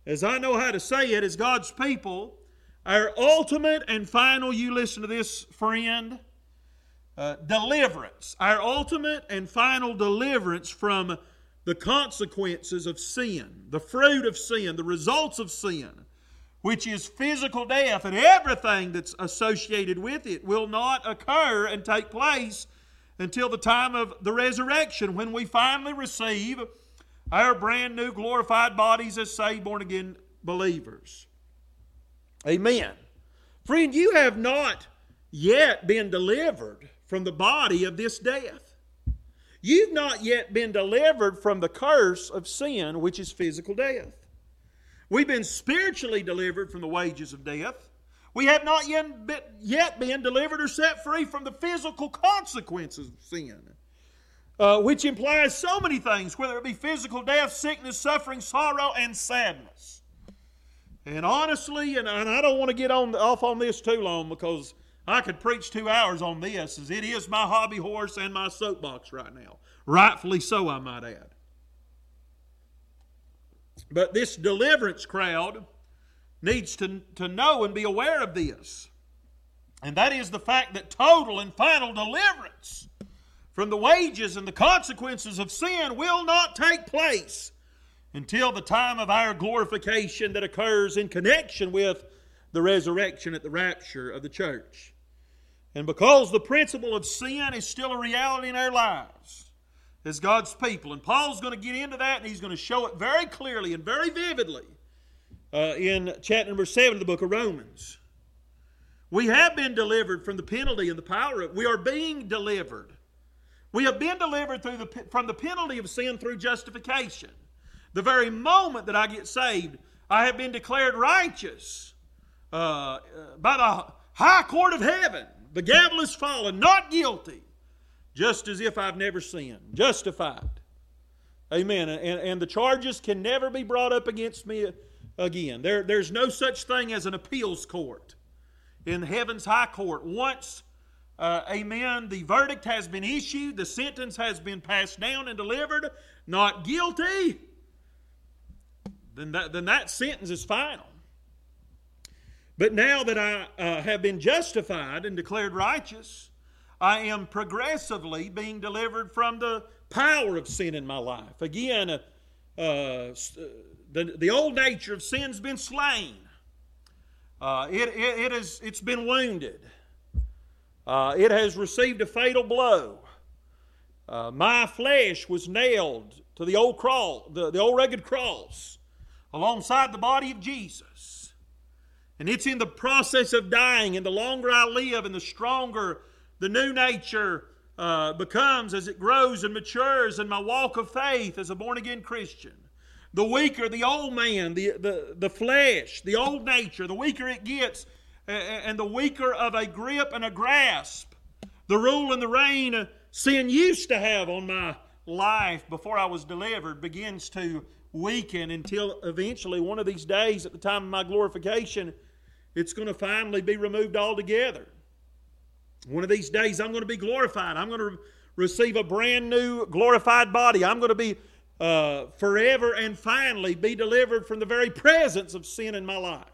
A: as I know how to say it, as God's people, our ultimate and final, you listen to this, friend, uh, deliverance, our ultimate and final deliverance from the consequences of sin, the fruit of sin, the results of sin, which is physical death and everything that's associated with it, will not occur and take place until the time of the resurrection when we finally receive our brand new glorified bodies as saved, born again believers. Amen. Friend, you have not yet been delivered from the body of this death. You've not yet been delivered from the curse of sin, which is physical death. We've been spiritually delivered from the wages of death. We have not yet been delivered or set free from the physical consequences of sin, uh, which implies so many things, whether it be physical death, sickness, suffering, sorrow, and sadness. And honestly, and, I don't want to get on off on this too long because I could preach two hours on this, as it is my hobby horse and my soapbox right now. Rightfully so, I might add. But this deliverance crowd needs to, to know and be aware of this. And that is the fact that total and final deliverance from the wages and the consequences of sin will not take place until the time of our glorification that occurs in connection with the resurrection at the rapture of the church. And because the principle of sin is still a reality in our lives as God's people, and Paul's going to get into that and he's going to show it very clearly and very vividly uh, in chapter number 7 of the book of Romans. We have been delivered from the penalty and the power of we are being delivered. We have been delivered through the, from the penalty of sin through justification. The very moment that I get saved, I have been declared righteous uh, by the high court of heaven. The gavel is fallen, not guilty, just as if I've never sinned, justified. Amen. And, and the charges can never be brought up against me again. There, there's no such thing as an appeals court in heaven's high court. Once, uh, amen, the verdict has been issued, the sentence has been passed down and delivered, not guilty, then that, then that sentence is final. But now that I uh, have been justified and declared righteous, I am progressively being delivered from the power of sin in my life. Again, uh, uh, the, the old nature of sin's been slain. Uh, it, it, it has, it's been wounded. Uh, it has received a fatal blow. Uh, my flesh was nailed to the old cross, the, the old rugged cross, alongside the body of Jesus. And it's in the process of dying, and the longer I live, and the stronger the new nature uh, becomes as it grows and matures in my walk of faith as a born again Christian. The weaker the old man, the, the, the flesh, the old nature, the weaker it gets, and the weaker of a grip and a grasp, the rule and the reign sin used to have on my life before I was delivered begins to weaken until eventually, one of these days, at the time of my glorification, it's going to finally be removed altogether. One of these days, I'm going to be glorified. I'm going to receive a brand new glorified body. I'm going to be uh, forever and finally be delivered from the very presence of sin in my life.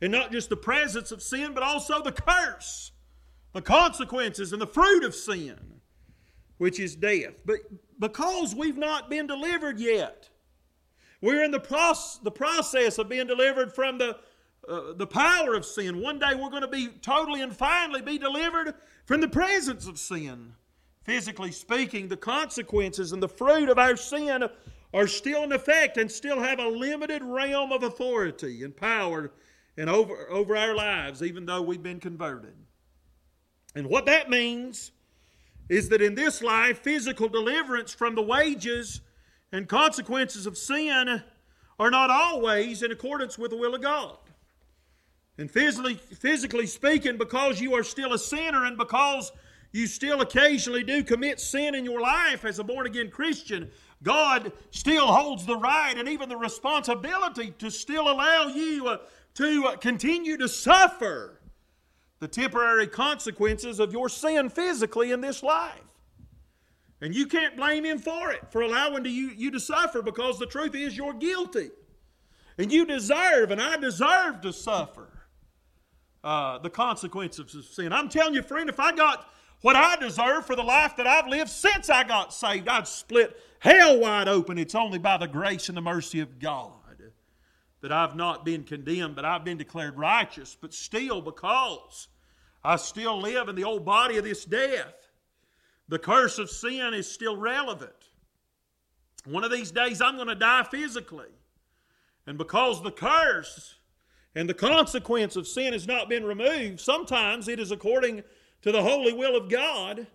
A: And not just the presence of sin, but also the curse, the consequences, and the fruit of sin, which is death. But because we've not been delivered yet, we're in the, proce- the process of being delivered from the, uh, the power of sin. One day we're going to be totally and finally be delivered from the presence of sin physically speaking, the consequences and the fruit of our sin are still in effect and still have a limited realm of authority and power and over, over our lives, even though we've been converted. And what that means is that in this life, physical deliverance from the wages and consequences of sin are not always in accordance with the will of God. And physically, physically speaking, because you are still a sinner and because you still occasionally do commit sin in your life as a born again Christian, God still holds the right and even the responsibility to still allow you uh, to uh, continue to suffer the temporary consequences of your sin physically in this life. And you can't blame Him for it, for allowing to you, you to suffer, because the truth is you're guilty. And you deserve, and I deserve to suffer uh, the consequences of sin. I'm telling you, friend, if I got what I deserve for the life that I've lived since I got saved. I'd split hell wide open. It's only by the grace and the mercy of God that I've not been condemned, but I've been declared righteous. But still, because I still live in the old body of this death, the curse of sin is still relevant. One of these days, I'm going to die physically. And because the curse and the consequence of sin has not been removed, sometimes it is according to the holy will of God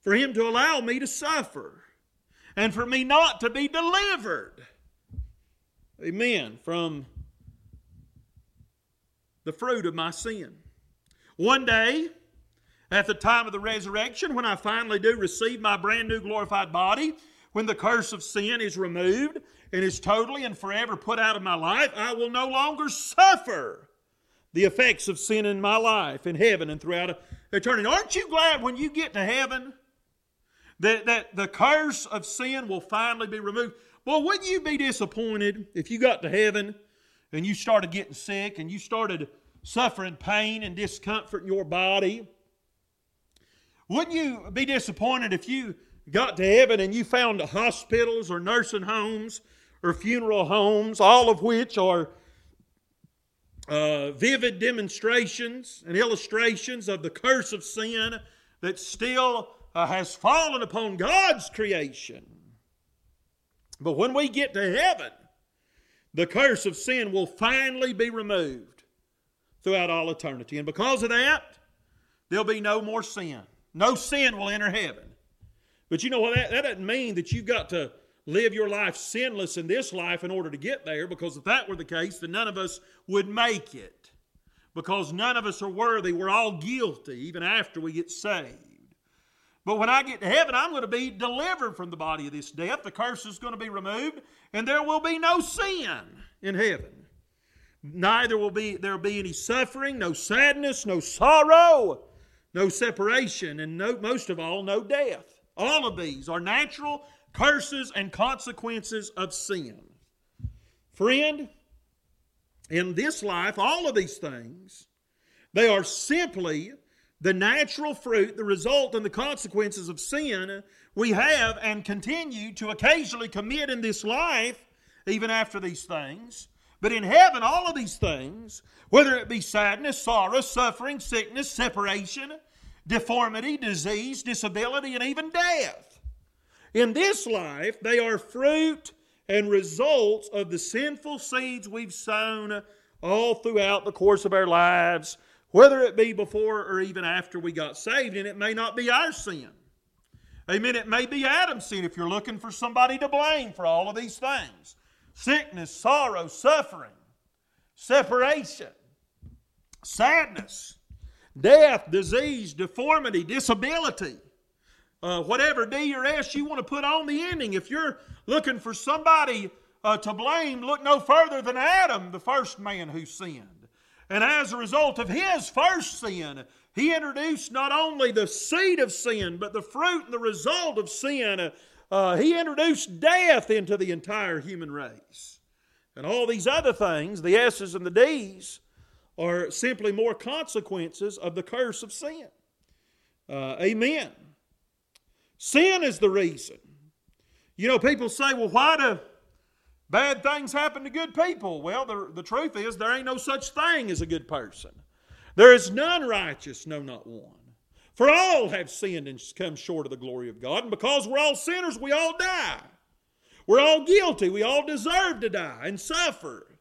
A: for Him to allow me to suffer and for me not to be delivered. Amen. From the fruit of my sin. One day, at the time of the resurrection, when I finally do receive my brand new glorified body, when the curse of sin is removed and is totally and forever put out of my life, I will no longer suffer the effects of sin in my life in heaven and throughout eternity. Aren't you glad when you get to heaven that, that the curse of sin will finally be removed? Well, wouldn't you be disappointed if you got to heaven and you started getting sick and you started suffering pain and discomfort in your body? Wouldn't you be disappointed if you got to heaven and you found hospitals or nursing homes or funeral homes, all of which are uh, vivid demonstrations and illustrations of the curse of sin that still uh, has fallen upon God's creation. But when we get to heaven, the curse of sin will finally be removed throughout all eternity. And because of that, there'll be no more sin. No sin will enter heaven. But you know what? That, that doesn't mean that you've got to live your life sinless in this life in order to get there, because if that were the case, then none of us would make it. Because none of us are worthy. We're all guilty, even after we get saved. But when I get to heaven, I'm going to be delivered from the body of this death. The curse is going to be removed, and there will be no sin in heaven. Neither will be there be any suffering, no sadness, no sorrow, no separation, and no, most of all, no death. All of these are natural curses and consequences of sin. Friend, in this life, all of these things, they are simply the natural fruit, the result, and the consequences of sin we have and continue to occasionally commit in this life, even after these things. But in heaven, all of these things, whether it be sadness, sorrow, suffering, sickness, separation, deformity, disease, disability, and even death, in this life, they are fruit and results of the sinful seeds we've sown all throughout the course of our lives whether it be before or even after we got saved, and it may not be our sin. Amen. It may be Adam's sin if you're looking for somebody to blame for all of these things sickness, sorrow, suffering, separation, sadness, death, disease, deformity, disability. Uh, whatever D or S you want to put on the ending. If you're looking for somebody uh, to blame, look no further than Adam, the first man who sinned. And as a result of his first sin, he introduced not only the seed of sin, but the fruit and the result of sin. Uh, he introduced death into the entire human race. And all these other things, the S's and the D's, are simply more consequences of the curse of sin. Uh, amen. Sin is the reason. You know, people say, well, why do Bad things happen to good people. Well, the, the truth is, there ain't no such thing as a good person. There is none righteous, no, not one. For all have sinned and come short of the glory of God. And because we're all sinners, we all die. We're all guilty. We all deserve to die and suffer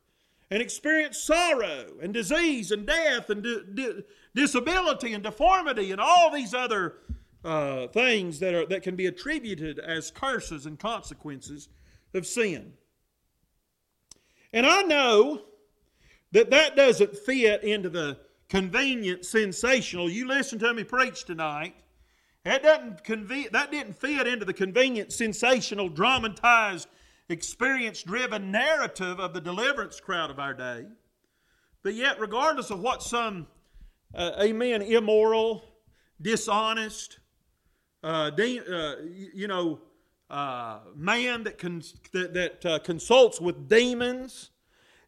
A: and experience sorrow and disease and death and di- di- disability and deformity and all these other uh, things that, are, that can be attributed as curses and consequences of sin. And I know that that doesn't fit into the convenient, sensational. You listen to me preach tonight. That doesn't conve- that didn't fit into the convenient, sensational, dramatized, experience-driven narrative of the deliverance crowd of our day. But yet, regardless of what some, uh, amen, immoral, dishonest, uh, de- uh, you know, uh, man that, cons- that, that uh, consults with demons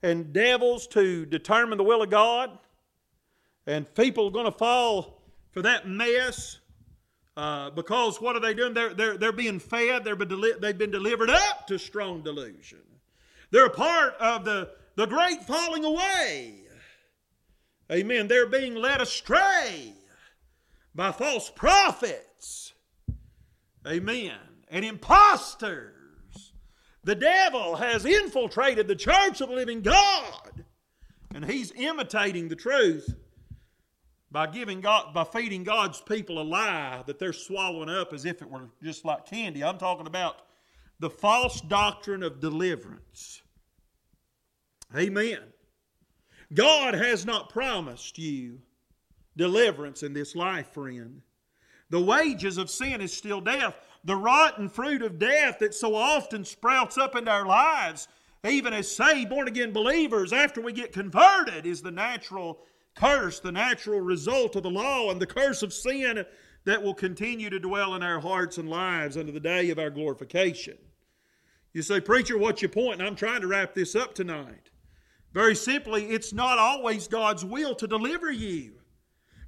A: and devils to determine the will of God. And people are going to fall for that mess uh, because what are they doing? They're, they're, they're being fed, they're been deli- they've been delivered up to strong delusion. They're a part of the, the great falling away. Amen. They're being led astray by false prophets. Amen and imposters. The devil has infiltrated the church of the living God, and he's imitating the truth by giving God by feeding God's people a lie that they're swallowing up as if it were just like candy. I'm talking about the false doctrine of deliverance. Amen. God has not promised you deliverance in this life, friend. The wages of sin is still death the rotten fruit of death that so often sprouts up into our lives, even as saved, born again believers, after we get converted, is the natural curse, the natural result of the law, and the curse of sin that will continue to dwell in our hearts and lives unto the day of our glorification. You say, Preacher, what's your point? And I'm trying to wrap this up tonight. Very simply, it's not always God's will to deliver you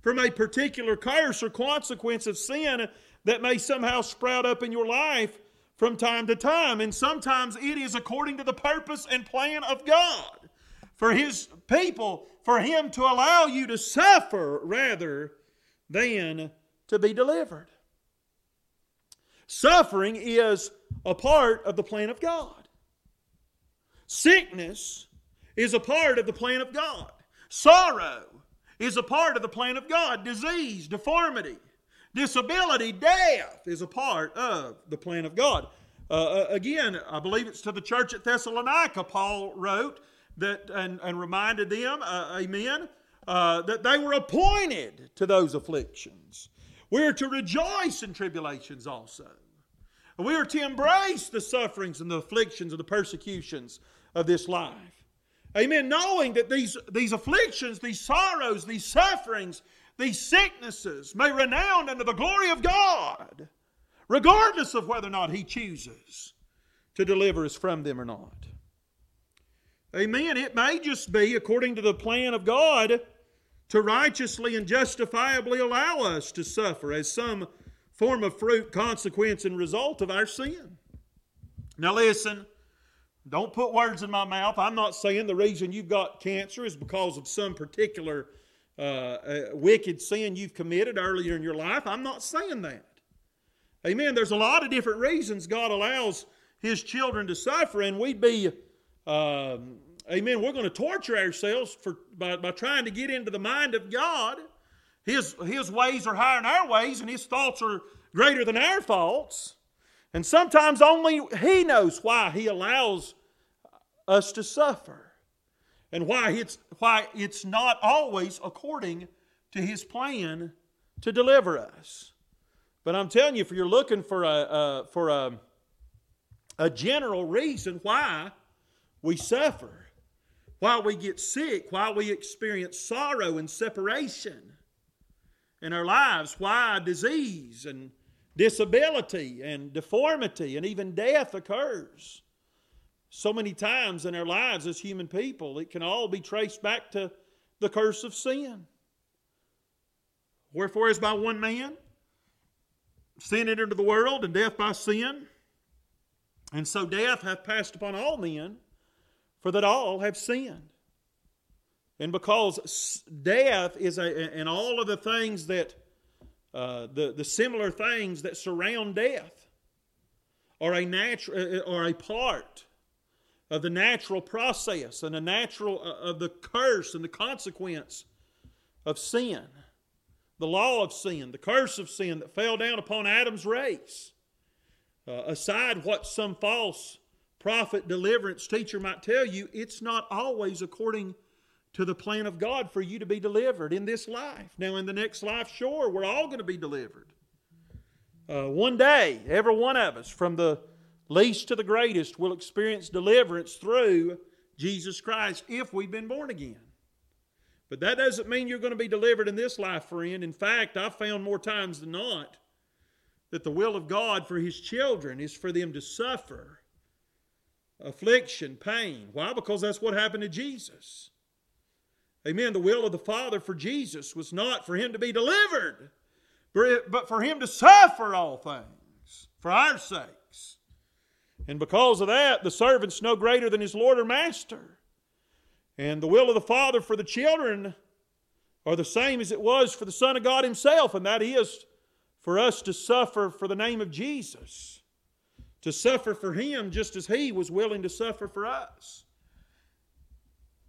A: from a particular curse or consequence of sin that may somehow sprout up in your life from time to time. And sometimes it is according to the purpose and plan of God for His people, for Him to allow you to suffer rather than to be delivered. Suffering is a part of the plan of God. Sickness is a part of the plan of God. Sorrow is a part of the plan of God. Disease, deformity, Disability, death, is a part of the plan of God. Uh, again, I believe it's to the church at Thessalonica, Paul wrote that and, and reminded them, uh, amen, uh, that they were appointed to those afflictions. We are to rejoice in tribulations also. We are to embrace the sufferings and the afflictions and the persecutions of this life. Amen. Knowing that these, these afflictions, these sorrows, these sufferings, these sicknesses may renown unto the glory of God, regardless of whether or not He chooses to deliver us from them or not. Amen. It may just be according to the plan of God to righteously and justifiably allow us to suffer as some form of fruit, consequence, and result of our sin. Now, listen, don't put words in my mouth. I'm not saying the reason you've got cancer is because of some particular uh, uh, wicked sin you've committed earlier in your life. I'm not saying that. Amen. There's a lot of different reasons God allows His children to suffer, and we'd be um, Amen. We're going to torture ourselves for, by, by trying to get into the mind of God. His, his ways are higher than our ways, and His thoughts are greater than our thoughts. And sometimes only He knows why He allows us to suffer and why it's, why it's not always according to His plan to deliver us. But I'm telling you, if you're looking for a, a for a, a general reason why we suffer, why we get sick, why we experience sorrow and separation in our lives, why disease and disability and deformity and even death occurs. So many times in our lives as human people, it can all be traced back to the curse of sin. Wherefore, as by one man sin entered into the world, and death by sin, and so death hath passed upon all men, for that all have sinned. And because death is a, and all of the things that, uh, the, the similar things that surround death are a, natural, are uh, a part of the natural process and the natural uh, of the curse and the consequence of sin. The law of sin, the curse of sin that fell down upon Adam's race. Uh, aside what some false prophet, deliverance teacher might tell you, it's not always according to the plan of God for you to be delivered in this life. Now, in the next life, sure, we're all going to be delivered. Uh, one day, every one of us, from the least to the greatest, will experience deliverance through Jesus Christ if we've been born again. But that doesn't mean you're going to be delivered in this life, friend. In fact, I've found more times than not that the will of God for His children is for them to suffer affliction, pain. Why? Because that's what happened to Jesus. Amen. The will of the Father for Jesus was not for him to be delivered, but for him to suffer all things for our sakes. And because of that, the servant's no greater than his Lord or Master. And the will of the Father for the children are the same as it was for the Son of God Himself, and that is for us to suffer for the name of Jesus to suffer for him just as he was willing to suffer for us.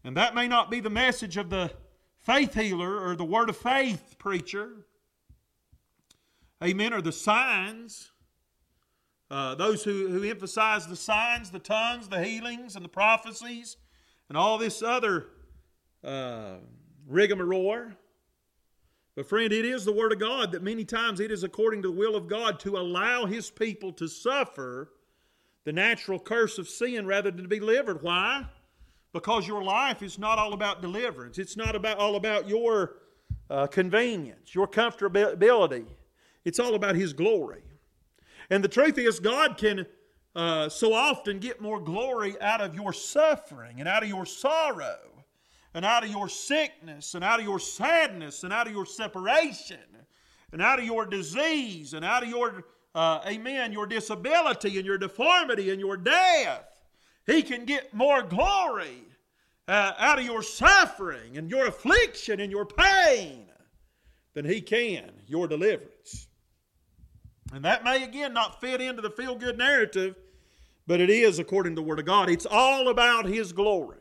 A: And that may not be the message of the faith healer or the word of faith preacher. Amen. Or the signs. Uh, those who, who emphasize the signs, the tongues, the healings, and the prophecies, and all this other uh, rigmarole. But, friend, it is the Word of God that many times it is according to the will of God to allow His people to suffer the natural curse of sin rather than to be delivered. Why? Because your life is not all about deliverance, it's not about, all about your uh, convenience, your comfortability. It's all about His glory. And the truth is, God can uh, so often get more glory out of your suffering and out of your sorrow and out of your sickness and out of your sadness and out of your separation and out of your disease and out of your, uh, amen, your disability and your deformity and your death. He can get more glory uh, out of your suffering and your affliction and your pain than he can your deliverance. And that may again not fit into the feel good narrative, but it is according to the Word of God. It's all about His glory.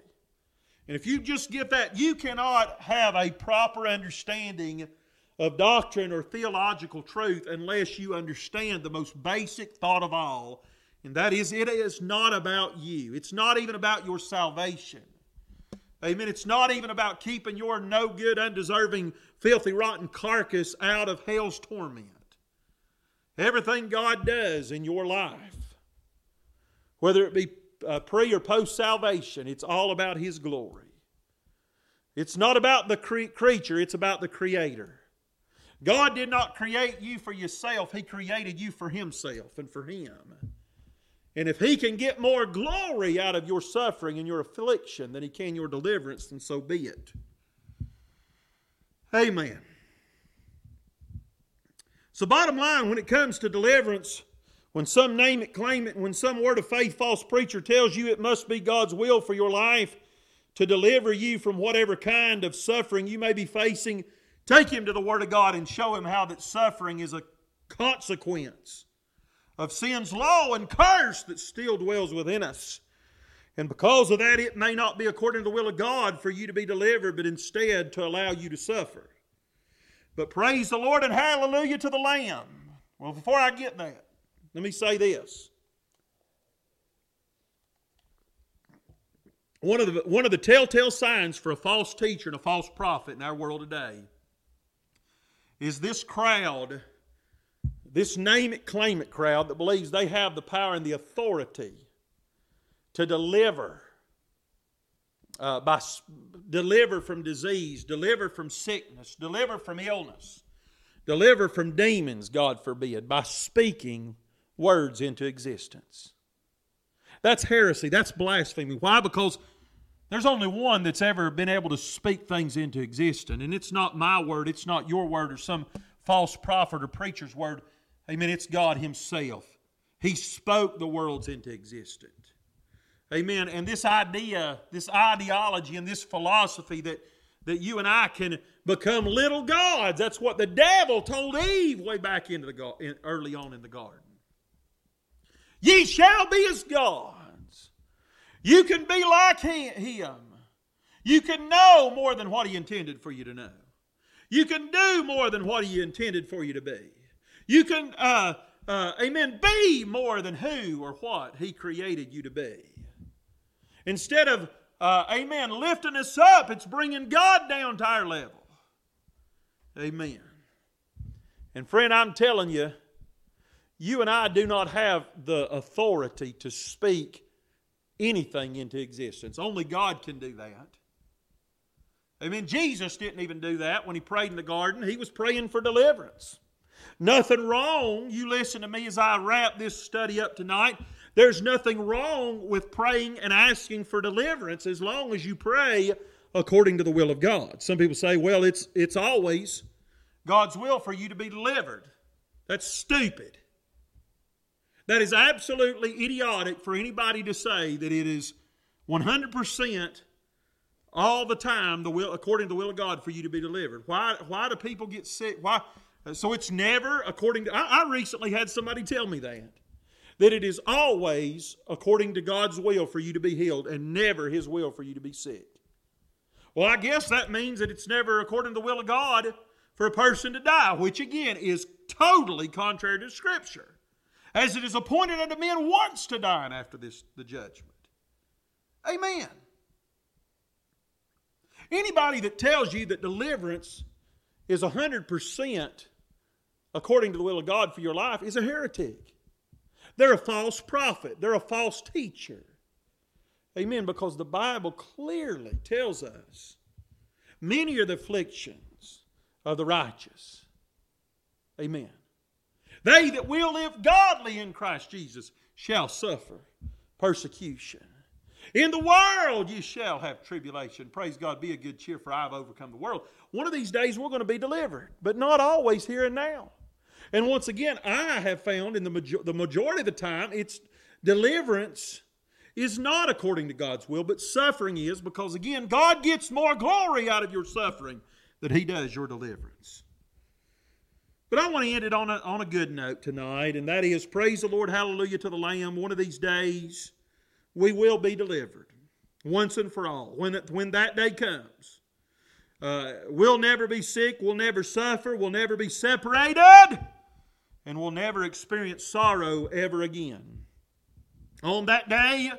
A: And if you just get that, you cannot have a proper understanding of doctrine or theological truth unless you understand the most basic thought of all, And that is, it is not about you. It's not even about your salvation. Amen. It's not even about keeping your no good, undeserving, filthy, rotten carcass out of hell's torment. Everything God does in your life, whether it be uh, pre or post salvation, it's all about His glory. It's not about the cre- creature, it's about the Creator. God did not create you for yourself, He created you for Himself and for Him. And if He can get more glory out of your suffering and your affliction than He can your deliverance, then so be it. Amen. So, bottom line, when it comes to deliverance, when some name it, claim it, when some word of faith false preacher tells you it must be God's will for your life to deliver you from whatever kind of suffering you may be facing, take him to the Word of God and show him how that suffering is a consequence of sin's law and curse that still dwells within us. And because of that, it may not be according to the will of God for you to be delivered, but instead to allow you to suffer. But praise the Lord and hallelujah to the Lamb. Well, before I get that, let me say this. One of, the, one of the telltale signs for a false teacher and a false prophet in our world today is this crowd, this name it, claim it crowd that believes they have the power and the authority to deliver uh, by deliver from disease, deliver from sickness, deliver from illness, deliver from demons, God forbid, by speaking words into existence. That's heresy. That's blasphemy. Why? Because there's only one that's ever been able to speak things into existence, and it's not my word, it's not your word, or some false prophet or preacher's word. Amen. It's God Himself. He spoke the worlds into existence. Amen. And this idea, this ideology, and this philosophy that, that you and I can become little gods. That's what the devil told Eve way back into the early on in the garden. Ye shall be as gods. You can be like him. You can know more than what he intended for you to know. You can do more than what he intended for you to be. You can, uh, uh, amen, be more than who or what he created you to be. Instead of, uh, amen, lifting us up, it's bringing God down to our level. Amen. And friend, I'm telling you, you and I do not have the authority to speak anything into existence. Only God can do that. Amen. Jesus didn't even do that when he prayed in the garden. He was praying for deliverance. Nothing wrong. You listen to me as I wrap this study up tonight. There's nothing wrong with praying and asking for deliverance as long as you pray according to the will of God. Some people say, well, it's, it's always God's will for you to be delivered. That's stupid. That is absolutely idiotic for anybody to say that it is 100% all the time the will according to the will of God for you to be delivered. Why why do people get sick? Why so it's never according to I, I recently had somebody tell me that that it is always according to God's will for you to be healed and never His will for you to be sick. Well, I guess that means that it's never according to the will of God for a person to die, which again is totally contrary to Scripture. As it is appointed unto men once to die, and after this, the judgment. Amen. Anybody that tells you that deliverance is 100% according to the will of God for your life is a heretic. They're a false prophet, they're a false teacher. Amen. Because the Bible clearly tells us many are the afflictions of the righteous. Amen. They that will live godly in Christ Jesus shall suffer persecution. In the world you shall have tribulation. Praise God, be a good cheer, for I have overcome the world. One of these days we're going to be delivered, but not always here and now. And once again, I have found in the, major- the majority of the time, it's deliverance is not according to God's will, but suffering is because, again, God gets more glory out of your suffering than He does your deliverance. But I want to end it on a, on a good note tonight, and that is praise the Lord, hallelujah to the Lamb. One of these days, we will be delivered once and for all. When, when that day comes, uh, we'll never be sick, we'll never suffer, we'll never be separated and will never experience sorrow ever again. On that day,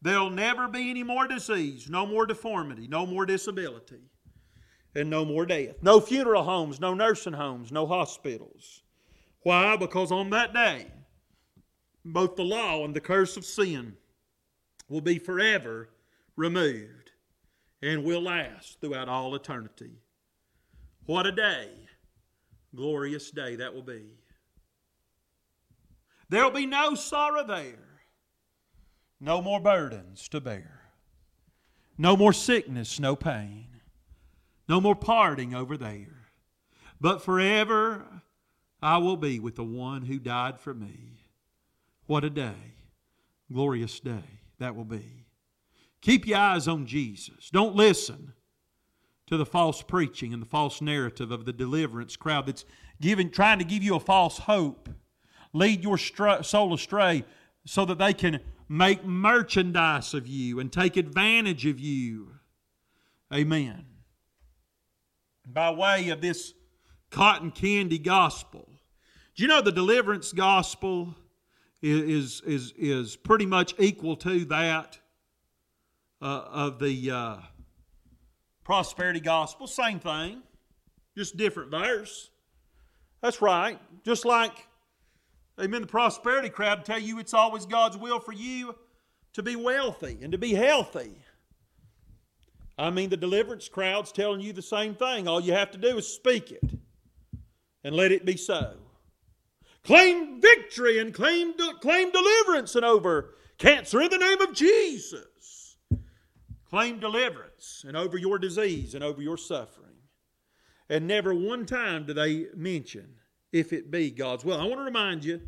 A: there'll never be any more disease, no more deformity, no more disability, and no more death. No funeral homes, no nursing homes, no hospitals. Why? Because on that day, both the law and the curse of sin will be forever removed and will last throughout all eternity. What a day, glorious day that will be. There will be no sorrow there, no more burdens to bear, no more sickness, no pain, no more parting over there, but forever I will be with the one who died for me. What a day, glorious day that will be. Keep your eyes on Jesus. Don't listen to the false preaching and the false narrative of the deliverance crowd that's giving, trying to give you a false hope lead your soul astray so that they can make merchandise of you and take advantage of you. Amen. By way of this cotton candy gospel. Do you know the deliverance gospel is, is, is pretty much equal to that uh, of the uh, prosperity gospel? Same thing, just different verse. That's right. Just like Amen. The prosperity crowd tell you it's always God's will for you to be wealthy and to be healthy. I mean, the deliverance crowd's telling you the same thing. All you have to do is speak it and let it be so. Claim victory and claim, claim deliverance and over cancer in the name of Jesus. Claim deliverance and over your disease and over your suffering. And never one time do they mention if it be God's will. I want to remind you,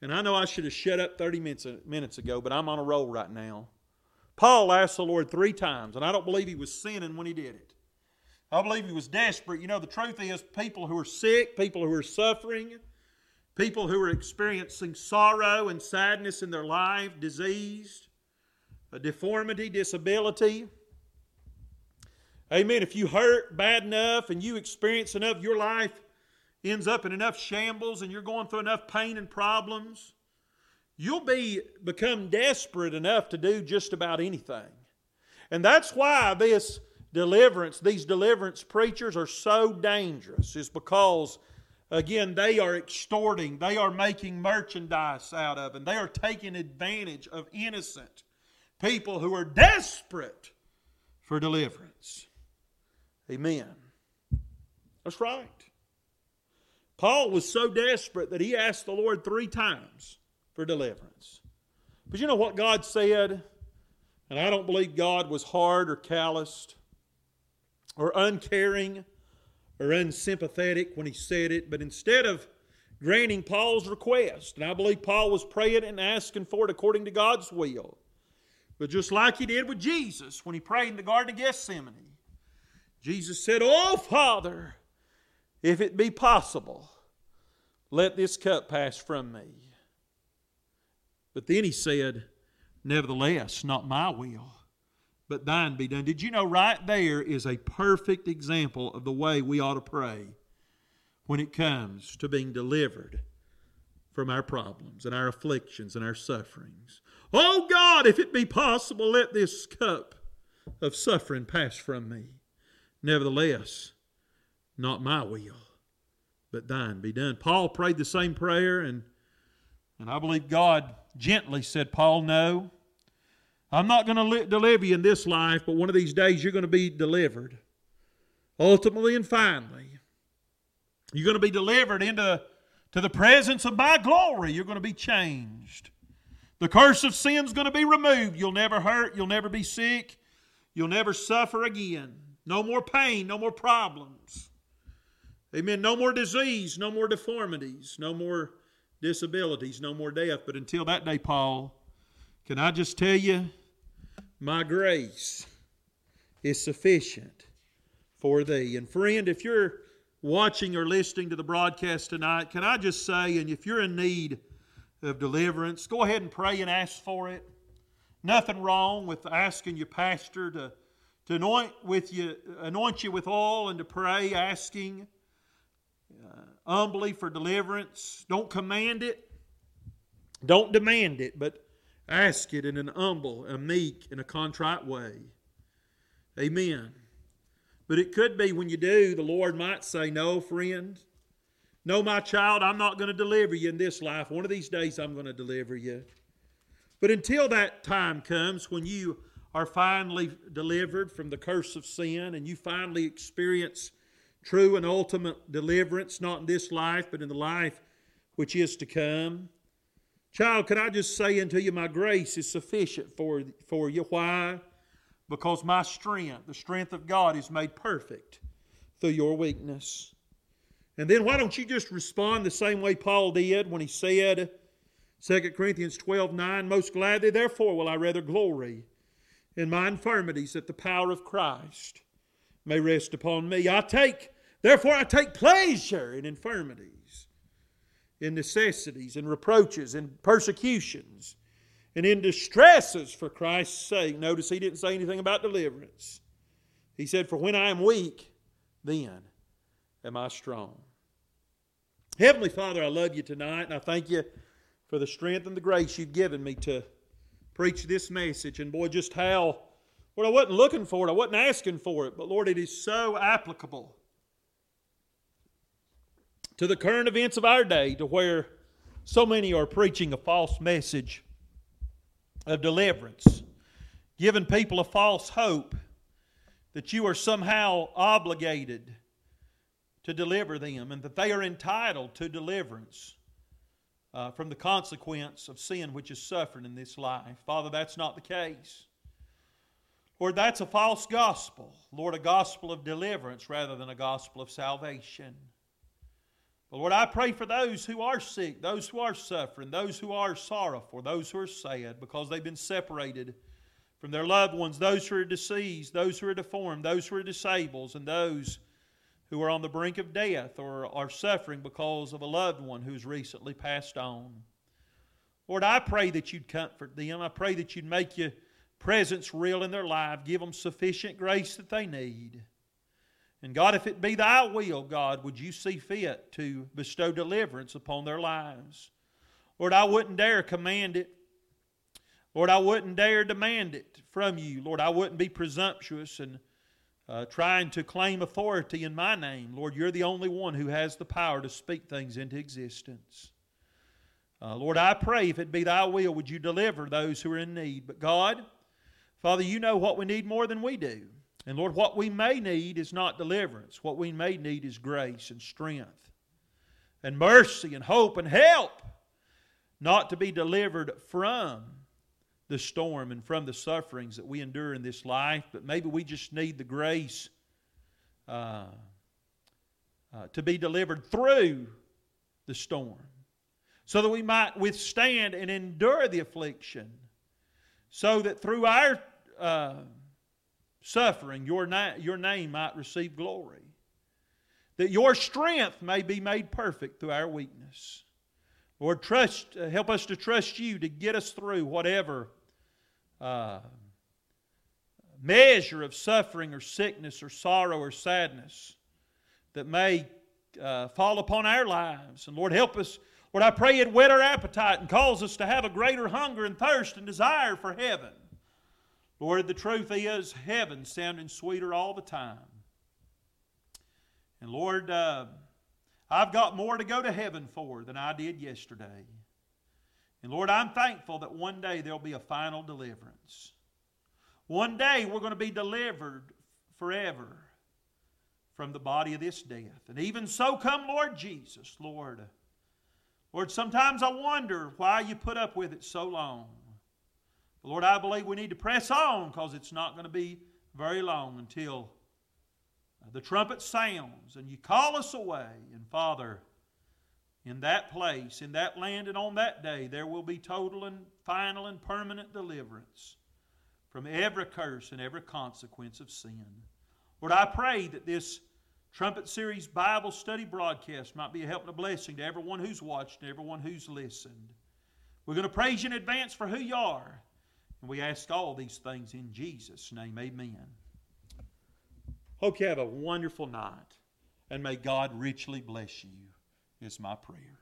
A: and I know I should have shut up 30 minutes, minutes ago, but I'm on a roll right now. Paul asked the Lord three times, and I don't believe he was sinning when he did it. I believe he was desperate. You know, the truth is, people who are sick, people who are suffering, people who are experiencing sorrow and sadness in their life, diseased, a deformity, disability. Amen. If you hurt bad enough and you experience enough, your life ends up in enough shambles and you're going through enough pain and problems, you'll be become desperate enough to do just about anything. And that's why this deliverance, these deliverance preachers are so dangerous, is because again, they are extorting, they are making merchandise out of, and they are taking advantage of innocent people who are desperate for deliverance. Amen. That's right. Paul was so desperate that he asked the Lord three times for deliverance. But you know what God said? And I don't believe God was hard or calloused or uncaring or unsympathetic when he said it, but instead of granting Paul's request, and I believe Paul was praying and asking for it according to God's will, but just like he did with Jesus when he prayed in the Garden of Gethsemane, Jesus said, Oh, Father, if it be possible, let this cup pass from me. But then he said, Nevertheless, not my will, but thine be done. Did you know right there is a perfect example of the way we ought to pray when it comes to being delivered from our problems and our afflictions and our sufferings? Oh God, if it be possible, let this cup of suffering pass from me. Nevertheless, not my will, but thine be done. Paul prayed the same prayer, and, and I believe God gently said, Paul, no. I'm not going to li- deliver you in this life, but one of these days you're going to be delivered. Ultimately and finally, you're going to be delivered into to the presence of my glory. You're going to be changed. The curse of sin's going to be removed. You'll never hurt. You'll never be sick. You'll never suffer again. No more pain, no more problems. Amen. No more disease, no more deformities, no more disabilities, no more death. But until that day, Paul, can I just tell you, my grace is sufficient for thee. And friend, if you're watching or listening to the broadcast tonight, can I just say, and if you're in need of deliverance, go ahead and pray and ask for it. Nothing wrong with asking your pastor to to anoint with you, anoint you with oil, and to pray, asking humbly for deliverance. Don't command it, don't demand it, but Ask it in an humble, a meek, and a contrite way. Amen. But it could be when you do, the Lord might say, No, friend. No, my child, I'm not going to deliver you in this life. One of these days, I'm going to deliver you. But until that time comes when you are finally delivered from the curse of sin and you finally experience true and ultimate deliverance, not in this life, but in the life which is to come. Child, can I just say unto you, my grace is sufficient for, for you. Why? Because my strength, the strength of God, is made perfect through your weakness. And then why don't you just respond the same way Paul did when he said, 2 Corinthians 12 9, Most gladly, therefore, will I rather glory in my infirmities that the power of Christ may rest upon me. I take, therefore, I take pleasure in infirmities, in necessities, in reproaches, in persecutions, and in distresses for Christ's sake. Notice he didn't say anything about deliverance. He said, For when I am weak, then am I strong. Heavenly Father, I love you tonight, and I thank you for the strength and the grace you've given me to preach this message. And boy, just how, Lord, I wasn't looking for it, I wasn't asking for it, but Lord, it is so applicable to the current events of our day to where so many are preaching a false message of deliverance, giving people a false hope that you are somehow obligated to deliver them and that they are entitled to deliverance uh, from the consequence of sin which is suffered in this life. Father, that's not the case. Lord, that's a false gospel. Lord, a gospel of deliverance rather than a gospel of salvation. But Lord, I pray for those who are sick, those who are suffering, those who are sorrowful, those who are sad because they've been separated from their loved ones, those who are deceased, those who are deformed, those who are disabled, and those who are on the brink of death or are suffering because of a loved one who's recently passed on. Lord, I pray that you'd comfort them. I pray that you'd make your presence real in their life, give them sufficient grace that they need. And God, if it be thy will, God, would you see fit to bestow deliverance upon their lives? Lord, I wouldn't dare command it. Lord, I wouldn't dare demand it from you. Lord, I wouldn't be presumptuous and uh, trying to claim authority in my name. Lord, you're the only one who has the power to speak things into existence. Uh, Lord, I pray if it be thy will, would you deliver those who are in need. But God, Father, you know what we need more than we do. And Lord, what we may need is not deliverance. What we may need is grace and strength and mercy and hope and help, not to be delivered from the storm and from the sufferings that we endure in this life, but maybe we just need the grace uh, uh, to be delivered through the storm so that we might withstand and endure the affliction, so that through our uh, suffering, your, na- your name might receive glory, that your strength may be made perfect through our weakness. Lord, trust, uh, help us to trust you to get us through whatever uh, measure of suffering or sickness or sorrow or sadness that may uh, fall upon our lives. And Lord, help us. Lord, I pray it whet our appetite and cause us to have a greater hunger and thirst and desire for heaven. Lord, the truth is, heaven sounding sweeter all the time. And Lord, uh, I've got more to go to heaven for than I did yesterday. And Lord, I'm thankful that one day there'll be a final deliverance. One day we're going to be delivered forever from the body of this death. And even so come Lord Jesus, Lord. Lord, sometimes I wonder why you put up with it so long. But Lord, I believe we need to press on because it's not going to be very long until the trumpet sounds and you call us away. And Father, in that place, in that land, and on that day, there will be total and final and permanent deliverance from every curse and every consequence of sin. Lord, I pray that this Trumpet Series Bible study broadcast might be a help and a blessing to everyone who's watched and everyone who's listened. We're going to praise you in advance for who you are. And we ask all these things in Jesus' name. Amen. Hope you have a wonderful night. And may God richly bless you is my prayer.